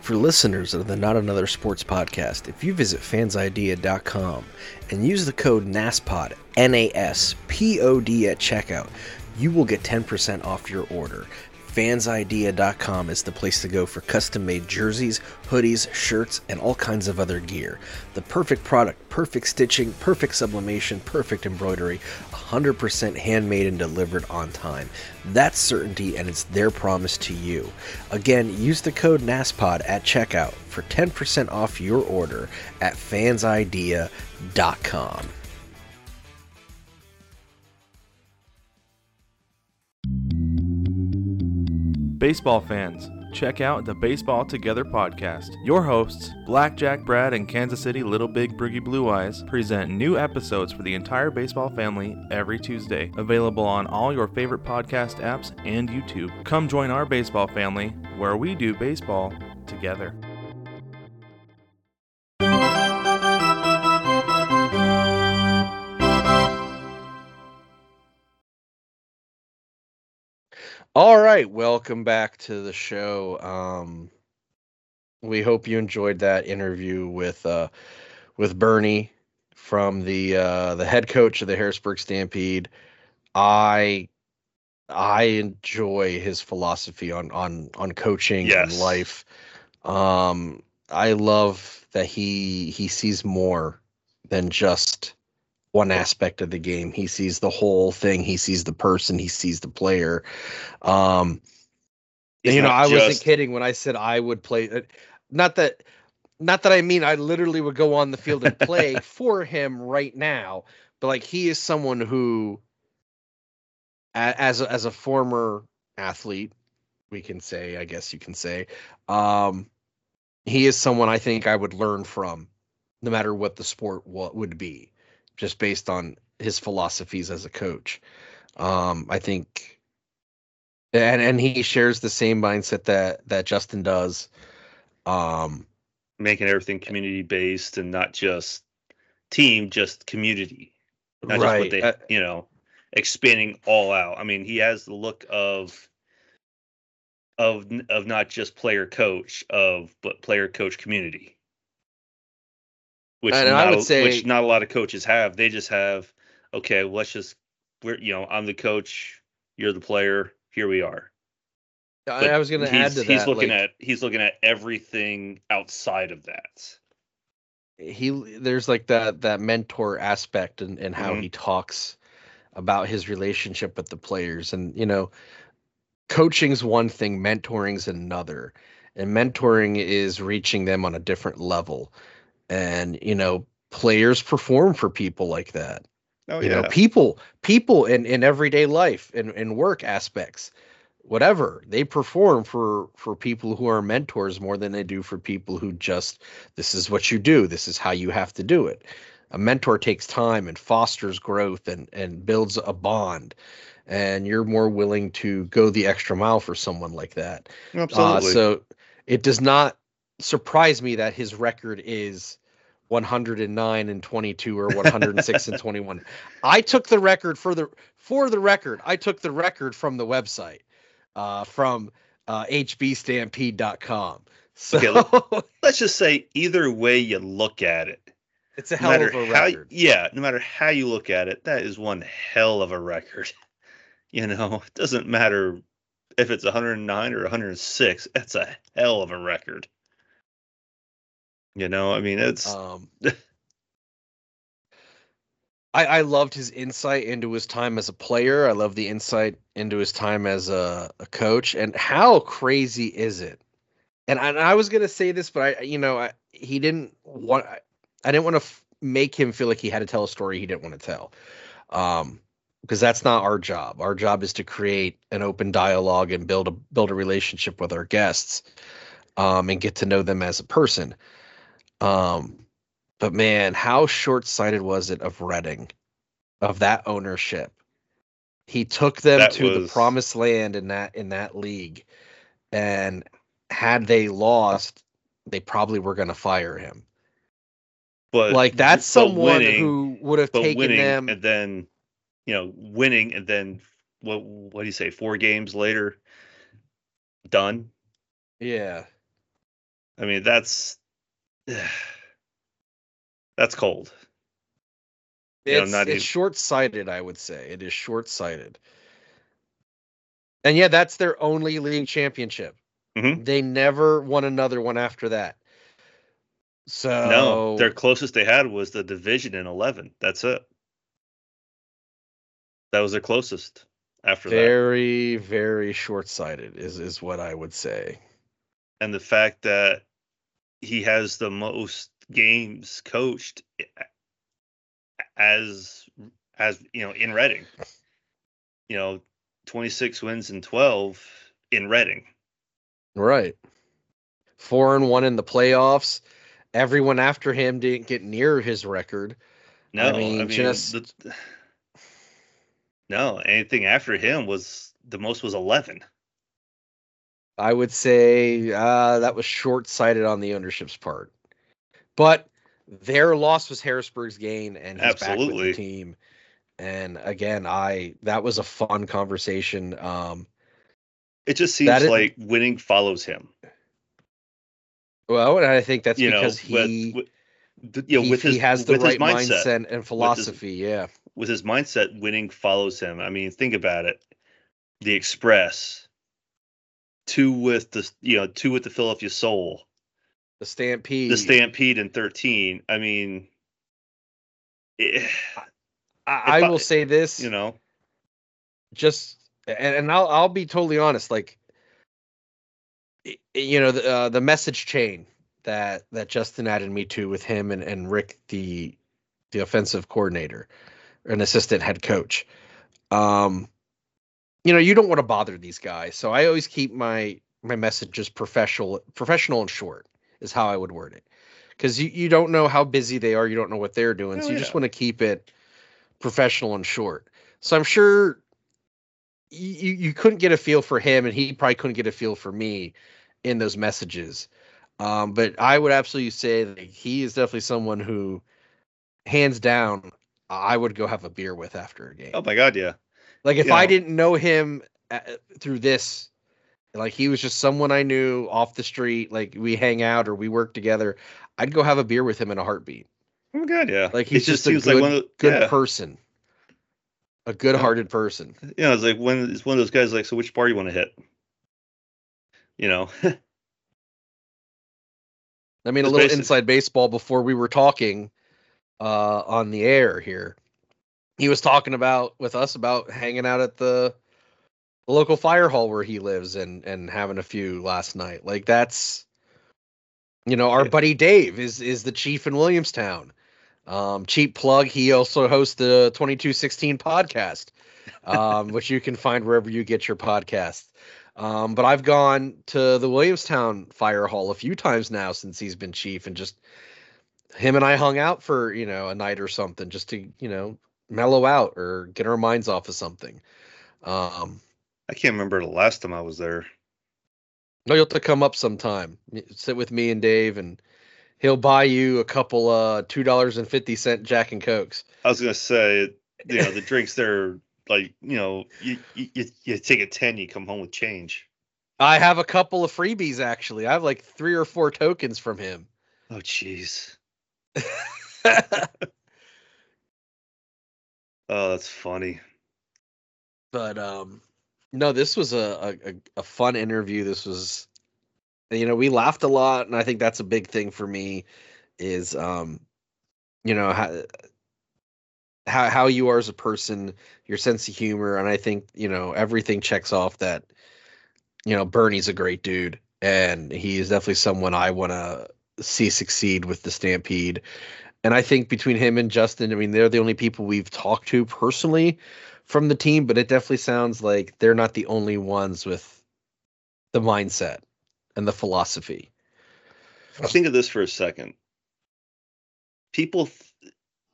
For listeners of the Not Another Sports podcast, if you visit fansidea.com and use the code NASPOD, N A S P O D at checkout, you will get 10% off your order. Fansidea.com is the place to go for custom made jerseys, hoodies, shirts, and all kinds of other gear. The perfect product, perfect stitching, perfect sublimation, perfect embroidery, 100% handmade and delivered on time. That's certainty, and it's their promise to you. Again, use the code NASPOD at checkout for 10% off your order at fansidea.com. Baseball fans, check out the Baseball Together podcast. Your hosts, Blackjack Brad and Kansas City Little Big Broogie Blue Eyes, present new episodes for the entire baseball family every Tuesday. Available on all your favorite podcast apps and YouTube. Come join our baseball family where we do baseball together. All right, welcome back to the show. Um, we hope you enjoyed that interview with uh, with Bernie from the uh, the head coach of the Harrisburg Stampede. I I enjoy his philosophy on on on coaching and life. Um, I love that he he sees more than just one aspect of the game. He sees the whole thing. He sees the person. He sees the player. Um, He's you know, I wasn't kidding when I said I would play. Not that, not that I mean I literally would go on the field and play for him right now, but like he is someone who, as a, as a former athlete, we can say, I guess you can say, um, he is someone I think I would learn from, no matter what the sport would be, just based on his philosophies as a coach. Um, I think and and he shares the same mindset that that Justin does. Um, making everything community based and not just team, just community. Not just right. what they, uh, you know, expanding all out. I mean, he has the look of of of not just player coach of but player coach community. Which And I not, would a- say- which not a lot of coaches have. They just have okay, let's just we're you know I'm the coach, you're the player, here we are. I But I was going to add to that. he's looking like, at he's looking at everything outside of that. he there's like that that mentor aspect and and how Mhm. he talks about his relationship with the players and you know coaching's one thing mentoring's another and mentoring is reaching them on a different level and you know players perform for people like that. Oh you know people people in in everyday life in in work aspects whatever they perform for for people who are mentors more than they do for people who just this is what you do. This is how you have to do it. A mentor takes time and fosters growth and and builds a bond and you're more willing to go the extra mile for someone like that. Uh, absolutely. so it does not surprise me that his record is 109 and 22 or 106 and 21. I took the record for the for the record. I took the record from the website uh, from uh, hbstampede.com. So Okay, Let's just say either way you look at it, it's a hell matter of a how record. yeah, no matter how you look at it, that is one hell of a record. You know, it doesn't matter if it's 109 or 106. That's a hell of a record. You know, I mean, it's Um, I, I loved his insight into his time as a player. I love the insight into his time as a, a coach. And how crazy is it? And I, and I was gonna say this, but I, you know, I, he didn't want. I, didn't want to f- make him feel like he had to tell a story he didn't want to tell, um, because that's not our job. Our job is to create an open dialogue and build a build a relationship with our guests, um, and get to know them as a person. Um, but man, how short sighted was it of Reading, of that ownership? He took them That to the promised land in that in that league, and had they lost, they probably were going to fire him. but like that's someone winning- who would have taken them. and then you know winning and then what what do you say four games later done yeah, i mean that's that's cold You know, it's, it's even- short sighted. I would say it is short sighted. And yeah, that's their only league championship. Mhm. They never won another one after that. So no their closest they had was the division in 11 that's it that was their closest after that very very short sighted is is what I would say. and the fact that he has the most games coached as as you know in Reading. You know, 26 wins and 12 in Reading. Right. Four and one in the playoffs. Everyone after him didn't get near his record. No, I mean, mean, just- the- no, anything after him was the most was 11. I would say uh, that was short sighted on the ownership's part. But their loss was Harrisburg's gain, and he's back with Absolutely. the team. And again, I that was a fun conversation. Um, It just seems like winning follows him. well, and I think that's you because with- he with, th- you know, he, with his he has the with right his mindset. mindset and philosophy. yeah, with his mindset, winning follows him. I mean, think about it. The Express, two with the you know two with the Philadelphia Soul, the Stampede. the Stampede in thirteen. I mean, eh, I, I I- will say this. you know, just and, and I'll I'll be totally honest like you know the uh, the message chain that that Justin added me to with him and and Rick the the offensive coordinator an assistant head coach um you know you don't want to bother these guys so I always keep my my messages professional professional and short is how I would word it. Cuz you you don't know how busy they are you don't know what they're doing so Oh, you just want to keep it professional and short. So I'm sure you you couldn't get a feel for him and he probably couldn't get a feel for me in those messages. Um but i would absolutely say that he is definitely someone who hands down i would go have a beer with after a game. Oh my God, yeah, like if you i didn't know him uh, through this Like he was just someone I knew off the street. Like we hang out or we work together. I'd go have a beer with him in a heartbeat. Oh god, yeah. Like he's just, a seems good, one of the- good yeah. person, a good-hearted person. You know, it's like when it's one of those guys like, so which bar you want to hit? You know, I mean, a little basi- inside baseball before we were talking uh, on the air here. He was talking about with us about hanging out at the, the local fire hall where he lives and and having a few last night. Like that's, you know, our buddy Dave is is the chief in Williamstown. Um, cheap plug. He also hosts the twenty two sixteen podcast, um, which you can find wherever you get your podcasts. Um, but I've gone to the Williamstown Fire Hall a few times now since he's been chief, and just him and I hung out for you know a night or something, just to you know mellow out or get our minds off of something. Um, I can't remember the last time I was there. no, you'll have to come up sometime, sit with me and Dave, and he'll buy you a couple uh two dollars and fifty cent Jack and Cokes. I was gonna say, you know, the drinks there, like, you know, you you, you, take a ten, you come home with change. I have a couple of freebies actually. I have like three or four tokens from him. Oh, jeez. Oh, that's funny. but um no this was a, a a- fun interview this was you know we laughed a lot and i think that's a big thing for me is um you know how how, how you are as a person your sense of humor and i think you know everything checks off that you know bernie's a great dude and he is definitely someone i want to see succeed with the stampede and i think between him and justin i mean they're the only people we've talked to personally from the team, but it definitely sounds like they're not the only ones with the mindset and the philosophy. Think of this for a second. People,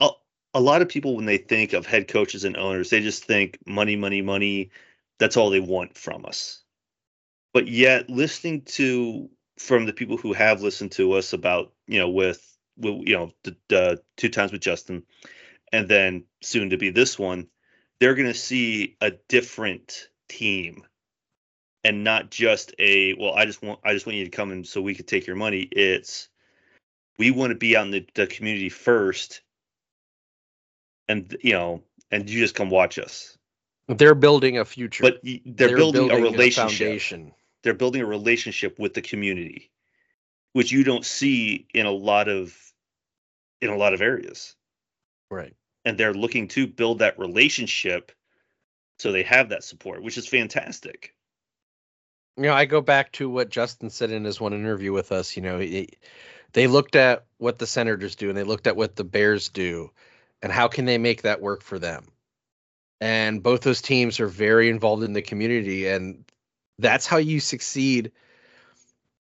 a, a lot of people, when they think of head coaches and owners, they just think money, money, money. That's all they want from us. But yet, listening to from the people who have listened to us about, you know, with, you know, the, the two times with Justin, and then soon to be this one, they're going to see a different team and not just a well i just want i just want you to come in so we could take your money it's we want to be out in the, the community first and you know and you just come watch us They're building a future. but y- they're, building, a relationship foundation. they're building a relationship with the community which you don't see in a lot of in a lot of areas Right. and they're looking to build that relationship so they have that support which is fantastic You know, I go back to what Justin said in his one interview with us. You know, he, they looked at what the Senators do and they looked at what the Bears do, and how can they make that work for them. And both those teams are very involved in the community, and that's how you succeed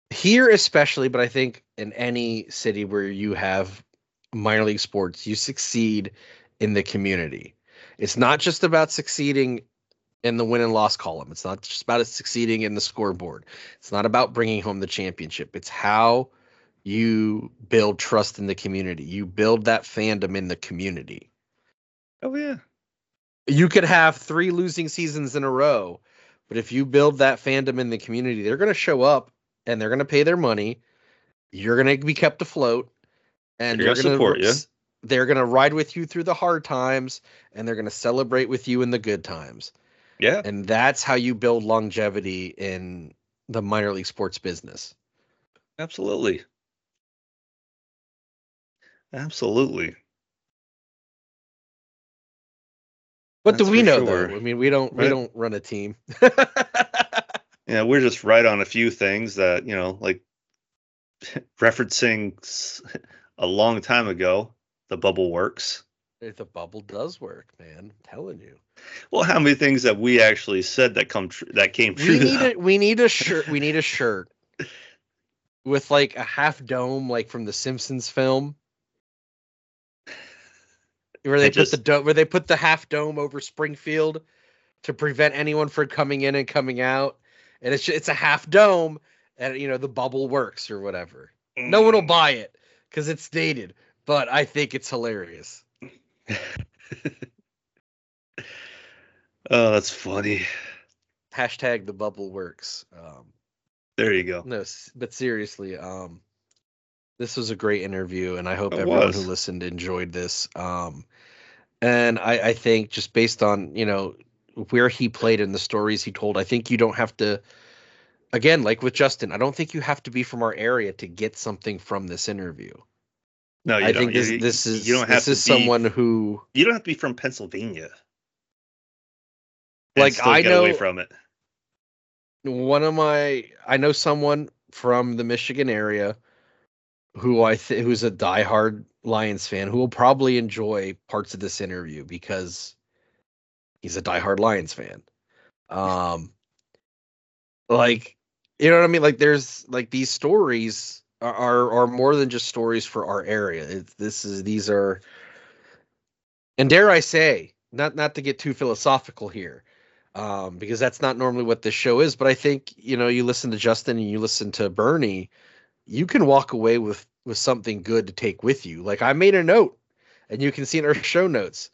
here, especially. But I think in any city where you have minor league sports, you succeed in the community. It's not just about succeeding in the win and loss column. It's not just about succeeding in the scoreboard. It's not about bringing home the championship. It's how you build trust in the community. You build that fandom in the community. oh yeah You could have three losing seasons in a row, but if you build that fandom in the community, they're going to show up and they're going to pay their money. You're going to be kept afloat and They're they're gonna support ya. they're going to ride with you through the hard times and they're going to celebrate with you in the good times. yeah And that's how you build longevity in the minor league sports business. Absolutely. Absolutely. What do we know sure. though? I mean, we don't we don't run a team. Yeah, we're just right on a few things that, you know, like referencing a long time ago, the bubble works. If the bubble does work, man, I'm telling you. Well, how many things that we actually said that come true that came true? We need though? a we need a shirt. We need a shirt with like a half dome, like from the Simpsons film, where they And put the just- dome, where they put the half dome over Springfield to prevent anyone from coming in and coming out, and it's ju- it's a half dome, and you know the bubble works or whatever. No one will Mm. buy it because it's dated, but I think it's hilarious. Oh, that's funny. hashtag the bubble works. Um, There you go. no, but seriously, um, this was a great interview, and I hope It everyone was. who listened enjoyed this. Um, and I, I think just based on you know where he played and the stories he told, I think you don't have to. Again, like with Justin, I don't think you have to be from our area to get something from this interview. No, you I don't. think this you, this is you don't have this to is be, someone who You don't have to be from Pennsylvania. Like, I get away know- from it. one of my I know someone from the Michigan area who I think who's a diehard Lions fan who will probably enjoy parts of this interview because he's a diehard Lions fan. Um like you know what I mean? Like there's like these stories are are, more than just stories for our area. It's, this is these are and dare I say, not not to get too philosophical here, um, because that's not normally what this show is. But I think you know, you listen to Justin and you listen to Bernie, you can walk away with with something good to take with you. Like I made a note, and you can see in our show notes,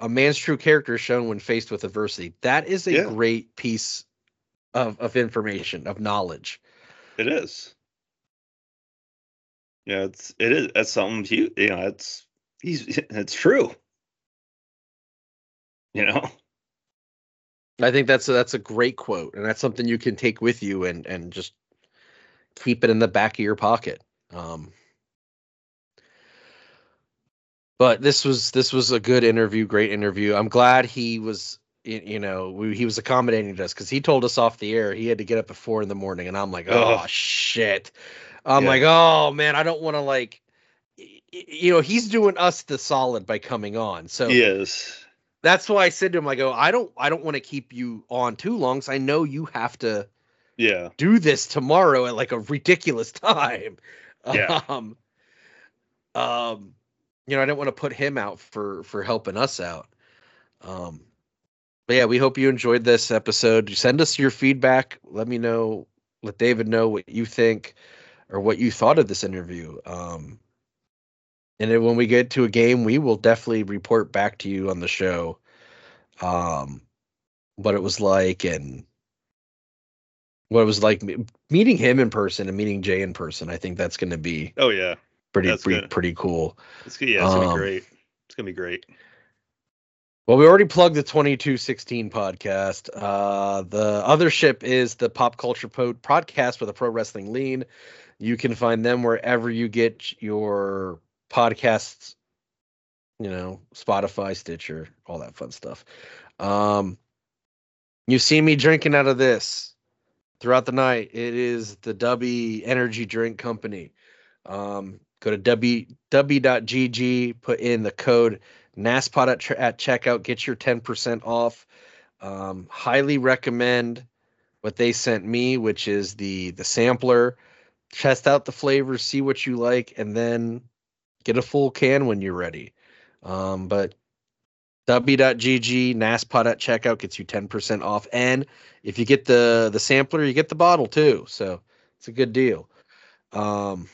a man's true character is shown when faced with adversity. That is a Yeah. great piece of of information of knowledge. It is. Yeah, it's it is. That's something huge. You know, it's he's it's true. You know. I think that's a, that's a great quote, and that's something you can take with you and and just keep it in the back of your pocket. Um, but this was this was a good interview, great interview. I'm glad he was, you know, we, he was accommodating to us because he told us off the air he had to get up at four in the morning, and I'm like, oh shit. I'm Yeah. like, oh man, I don't want to like, you know, he's doing us the solid by coming on. So yes that's why I said to him, I go, I don't, I don't want to keep you on too long, so I know you have to Yeah. do this tomorrow at like a ridiculous time. Yeah. Um, um, you know, I didn't want to put him out for for helping us out. Um, but yeah, we hope you enjoyed this episode. Send us your feedback. Let me know. Let David know what you think or what you thought of this interview. Um, and then when we get to a game, we will definitely report back to you on the show. Um, what it was like and what it was like meeting him in person and meeting Jay in person. I think that's going to be Oh yeah. pretty pretty, pretty cool. It's. Yeah. It's gonna Um, be great. It's gonna be great. Well, we already plugged the 2216 podcast. Uh, the other ship is the Pop Culture po- podcast with a pro wrestling lean. You can find them wherever you get your podcasts, you know, Spotify, Stitcher, all that fun stuff. Um, you see me drinking out of this throughout the night. It is the W Energy Drink Company. Um, go to w w.gg, put in the code NASPOD at, tr- at checkout, get your 10% off. Um, highly recommend what they sent me, which is the the sampler. Test out the flavors, see what you like, and then get a full can when you're ready. Um, but w.gg NASPOD at checkout gets you 10% off. And if you get the the sampler, you get the bottle too. So it's a good deal. Um,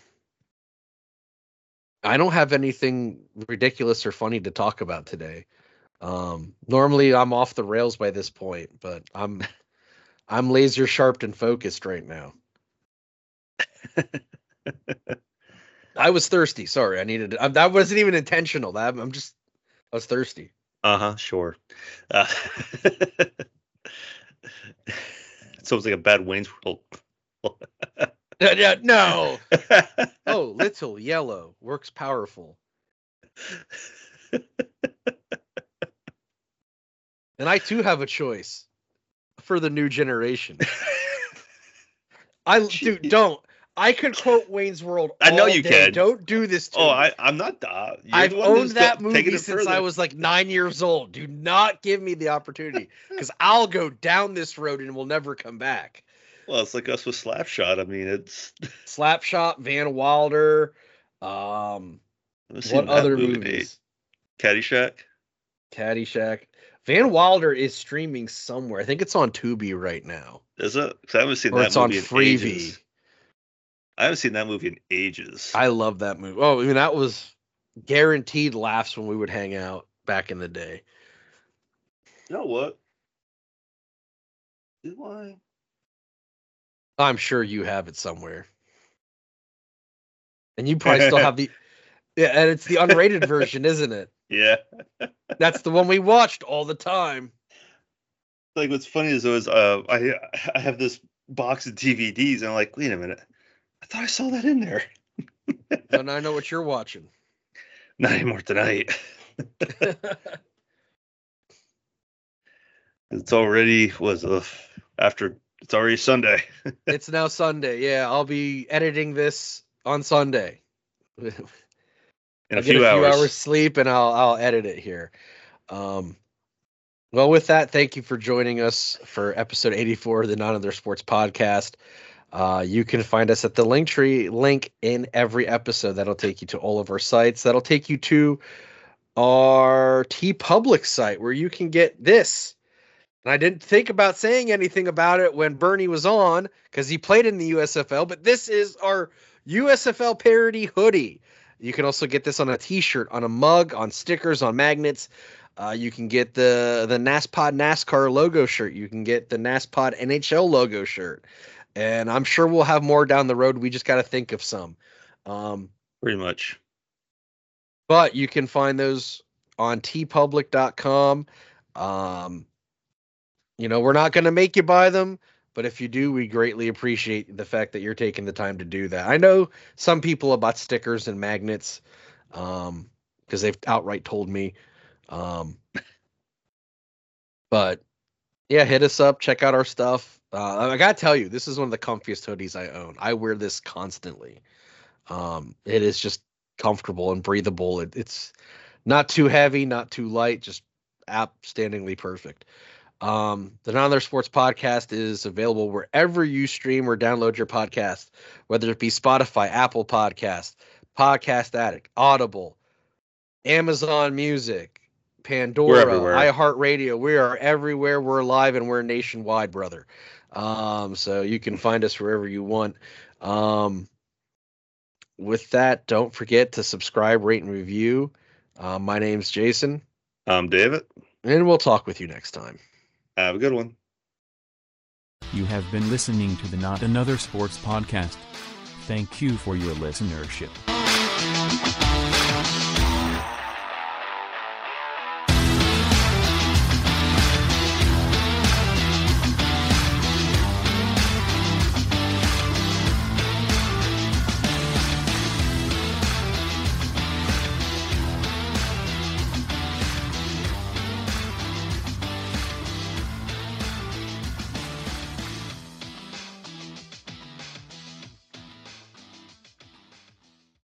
I don't have anything ridiculous or funny to talk about today. Um, normally I'm off the rails by this point, but I'm I'm laser sharp and focused right now. I was thirsty. Sorry, I needed. I, that wasn't even intentional. That I'm just. I was thirsty. Uh huh. Sure. Uh, it's almost like a bad Wayne's World. No. Oh, little yellow works powerful. And I too have a choice for the new generation. I dude, don't. I could quote Wayne's World. I know you day. can. Don't do this to oh, me. I, I'm not. Uh, I've the one who's owned that movie since I was like nine years old. Do not give me the opportunity because I'll go down this road and will never come back. Well, it's like us with Slapshot. I mean, it's. Slapshot, Van Wilder, um, what other movie. movies? Caddyshack. Caddyshack. Van Wilder is streaming somewhere. I think it's on Tubi right now, Is it? 'Cause I haven't seen or that it's on movie in Freevee. I haven't seen that movie in ages. I love that movie. Oh, I mean that was guaranteed laughs when we would hang out back in the day. You know what? Do I? I'm sure you have it somewhere. And you probably still have the Yeah, and it's the unrated version, isn't it? Yeah. That's the one we watched all the time. Like what's funny is it was uh I I have this box of DVDs and I'm like, wait a minute. I thought I saw that in there. So now I know what you're watching. Not anymore tonight. It's already was uh, after it's already Sunday. it's now Sunday. Yeah, I'll be editing this on Sunday. In a get few, a few hours. hours sleep and I'll I'll edit it here. Um well with that, thank you for joining us for episode 84 of the Not Another Sports Podcast. Uh, you can find us at the Linktree link in every episode. That'll take you to all of our sites. That'll take you to our TeePublic site where you can get this. And I didn't think about saying anything about it when Bernie was on because he played in the USFL, but this is our USFL parody hoodie. You can also get this on a t-shirt, on a mug, on stickers, on magnets. Uh, you can get the the NASPOD NASCAR logo shirt. You can get the NASPOD NHL logo shirt. And I'm sure we'll have more down the road. We just got to think of some. Um, Pretty much. but you can find those on teepublic.com. Um, you know, we're not going to make you buy them, but if you do, we greatly appreciate the fact that you're taking the time to do that. I know some people about stickers and magnets um because they've outright told me um but yeah, hit us up, check out our stuff. Uh, I got to tell you, this is one of the comfiest hoodies I own. I wear this constantly. Um it is just comfortable and breathable. It, it's not too heavy, not too light, just outstandingly perfect. Um, the Not Another Sports Podcast is available wherever you stream or download your podcast, whether it be Spotify, Apple Podcast, Podcast Addict, Audible, Amazon Music, Pandora, iHeartRadio. We are everywhere. We're live and we're nationwide, brother. Um, so you can find us wherever you want. Um, with that, don't forget to subscribe, rate, and review. Uh, my name's Jason, Um, David, and we'll talk with you next time. Have a good one. You have been listening to the Not Another Sports Podcast. Thank you for your listenership.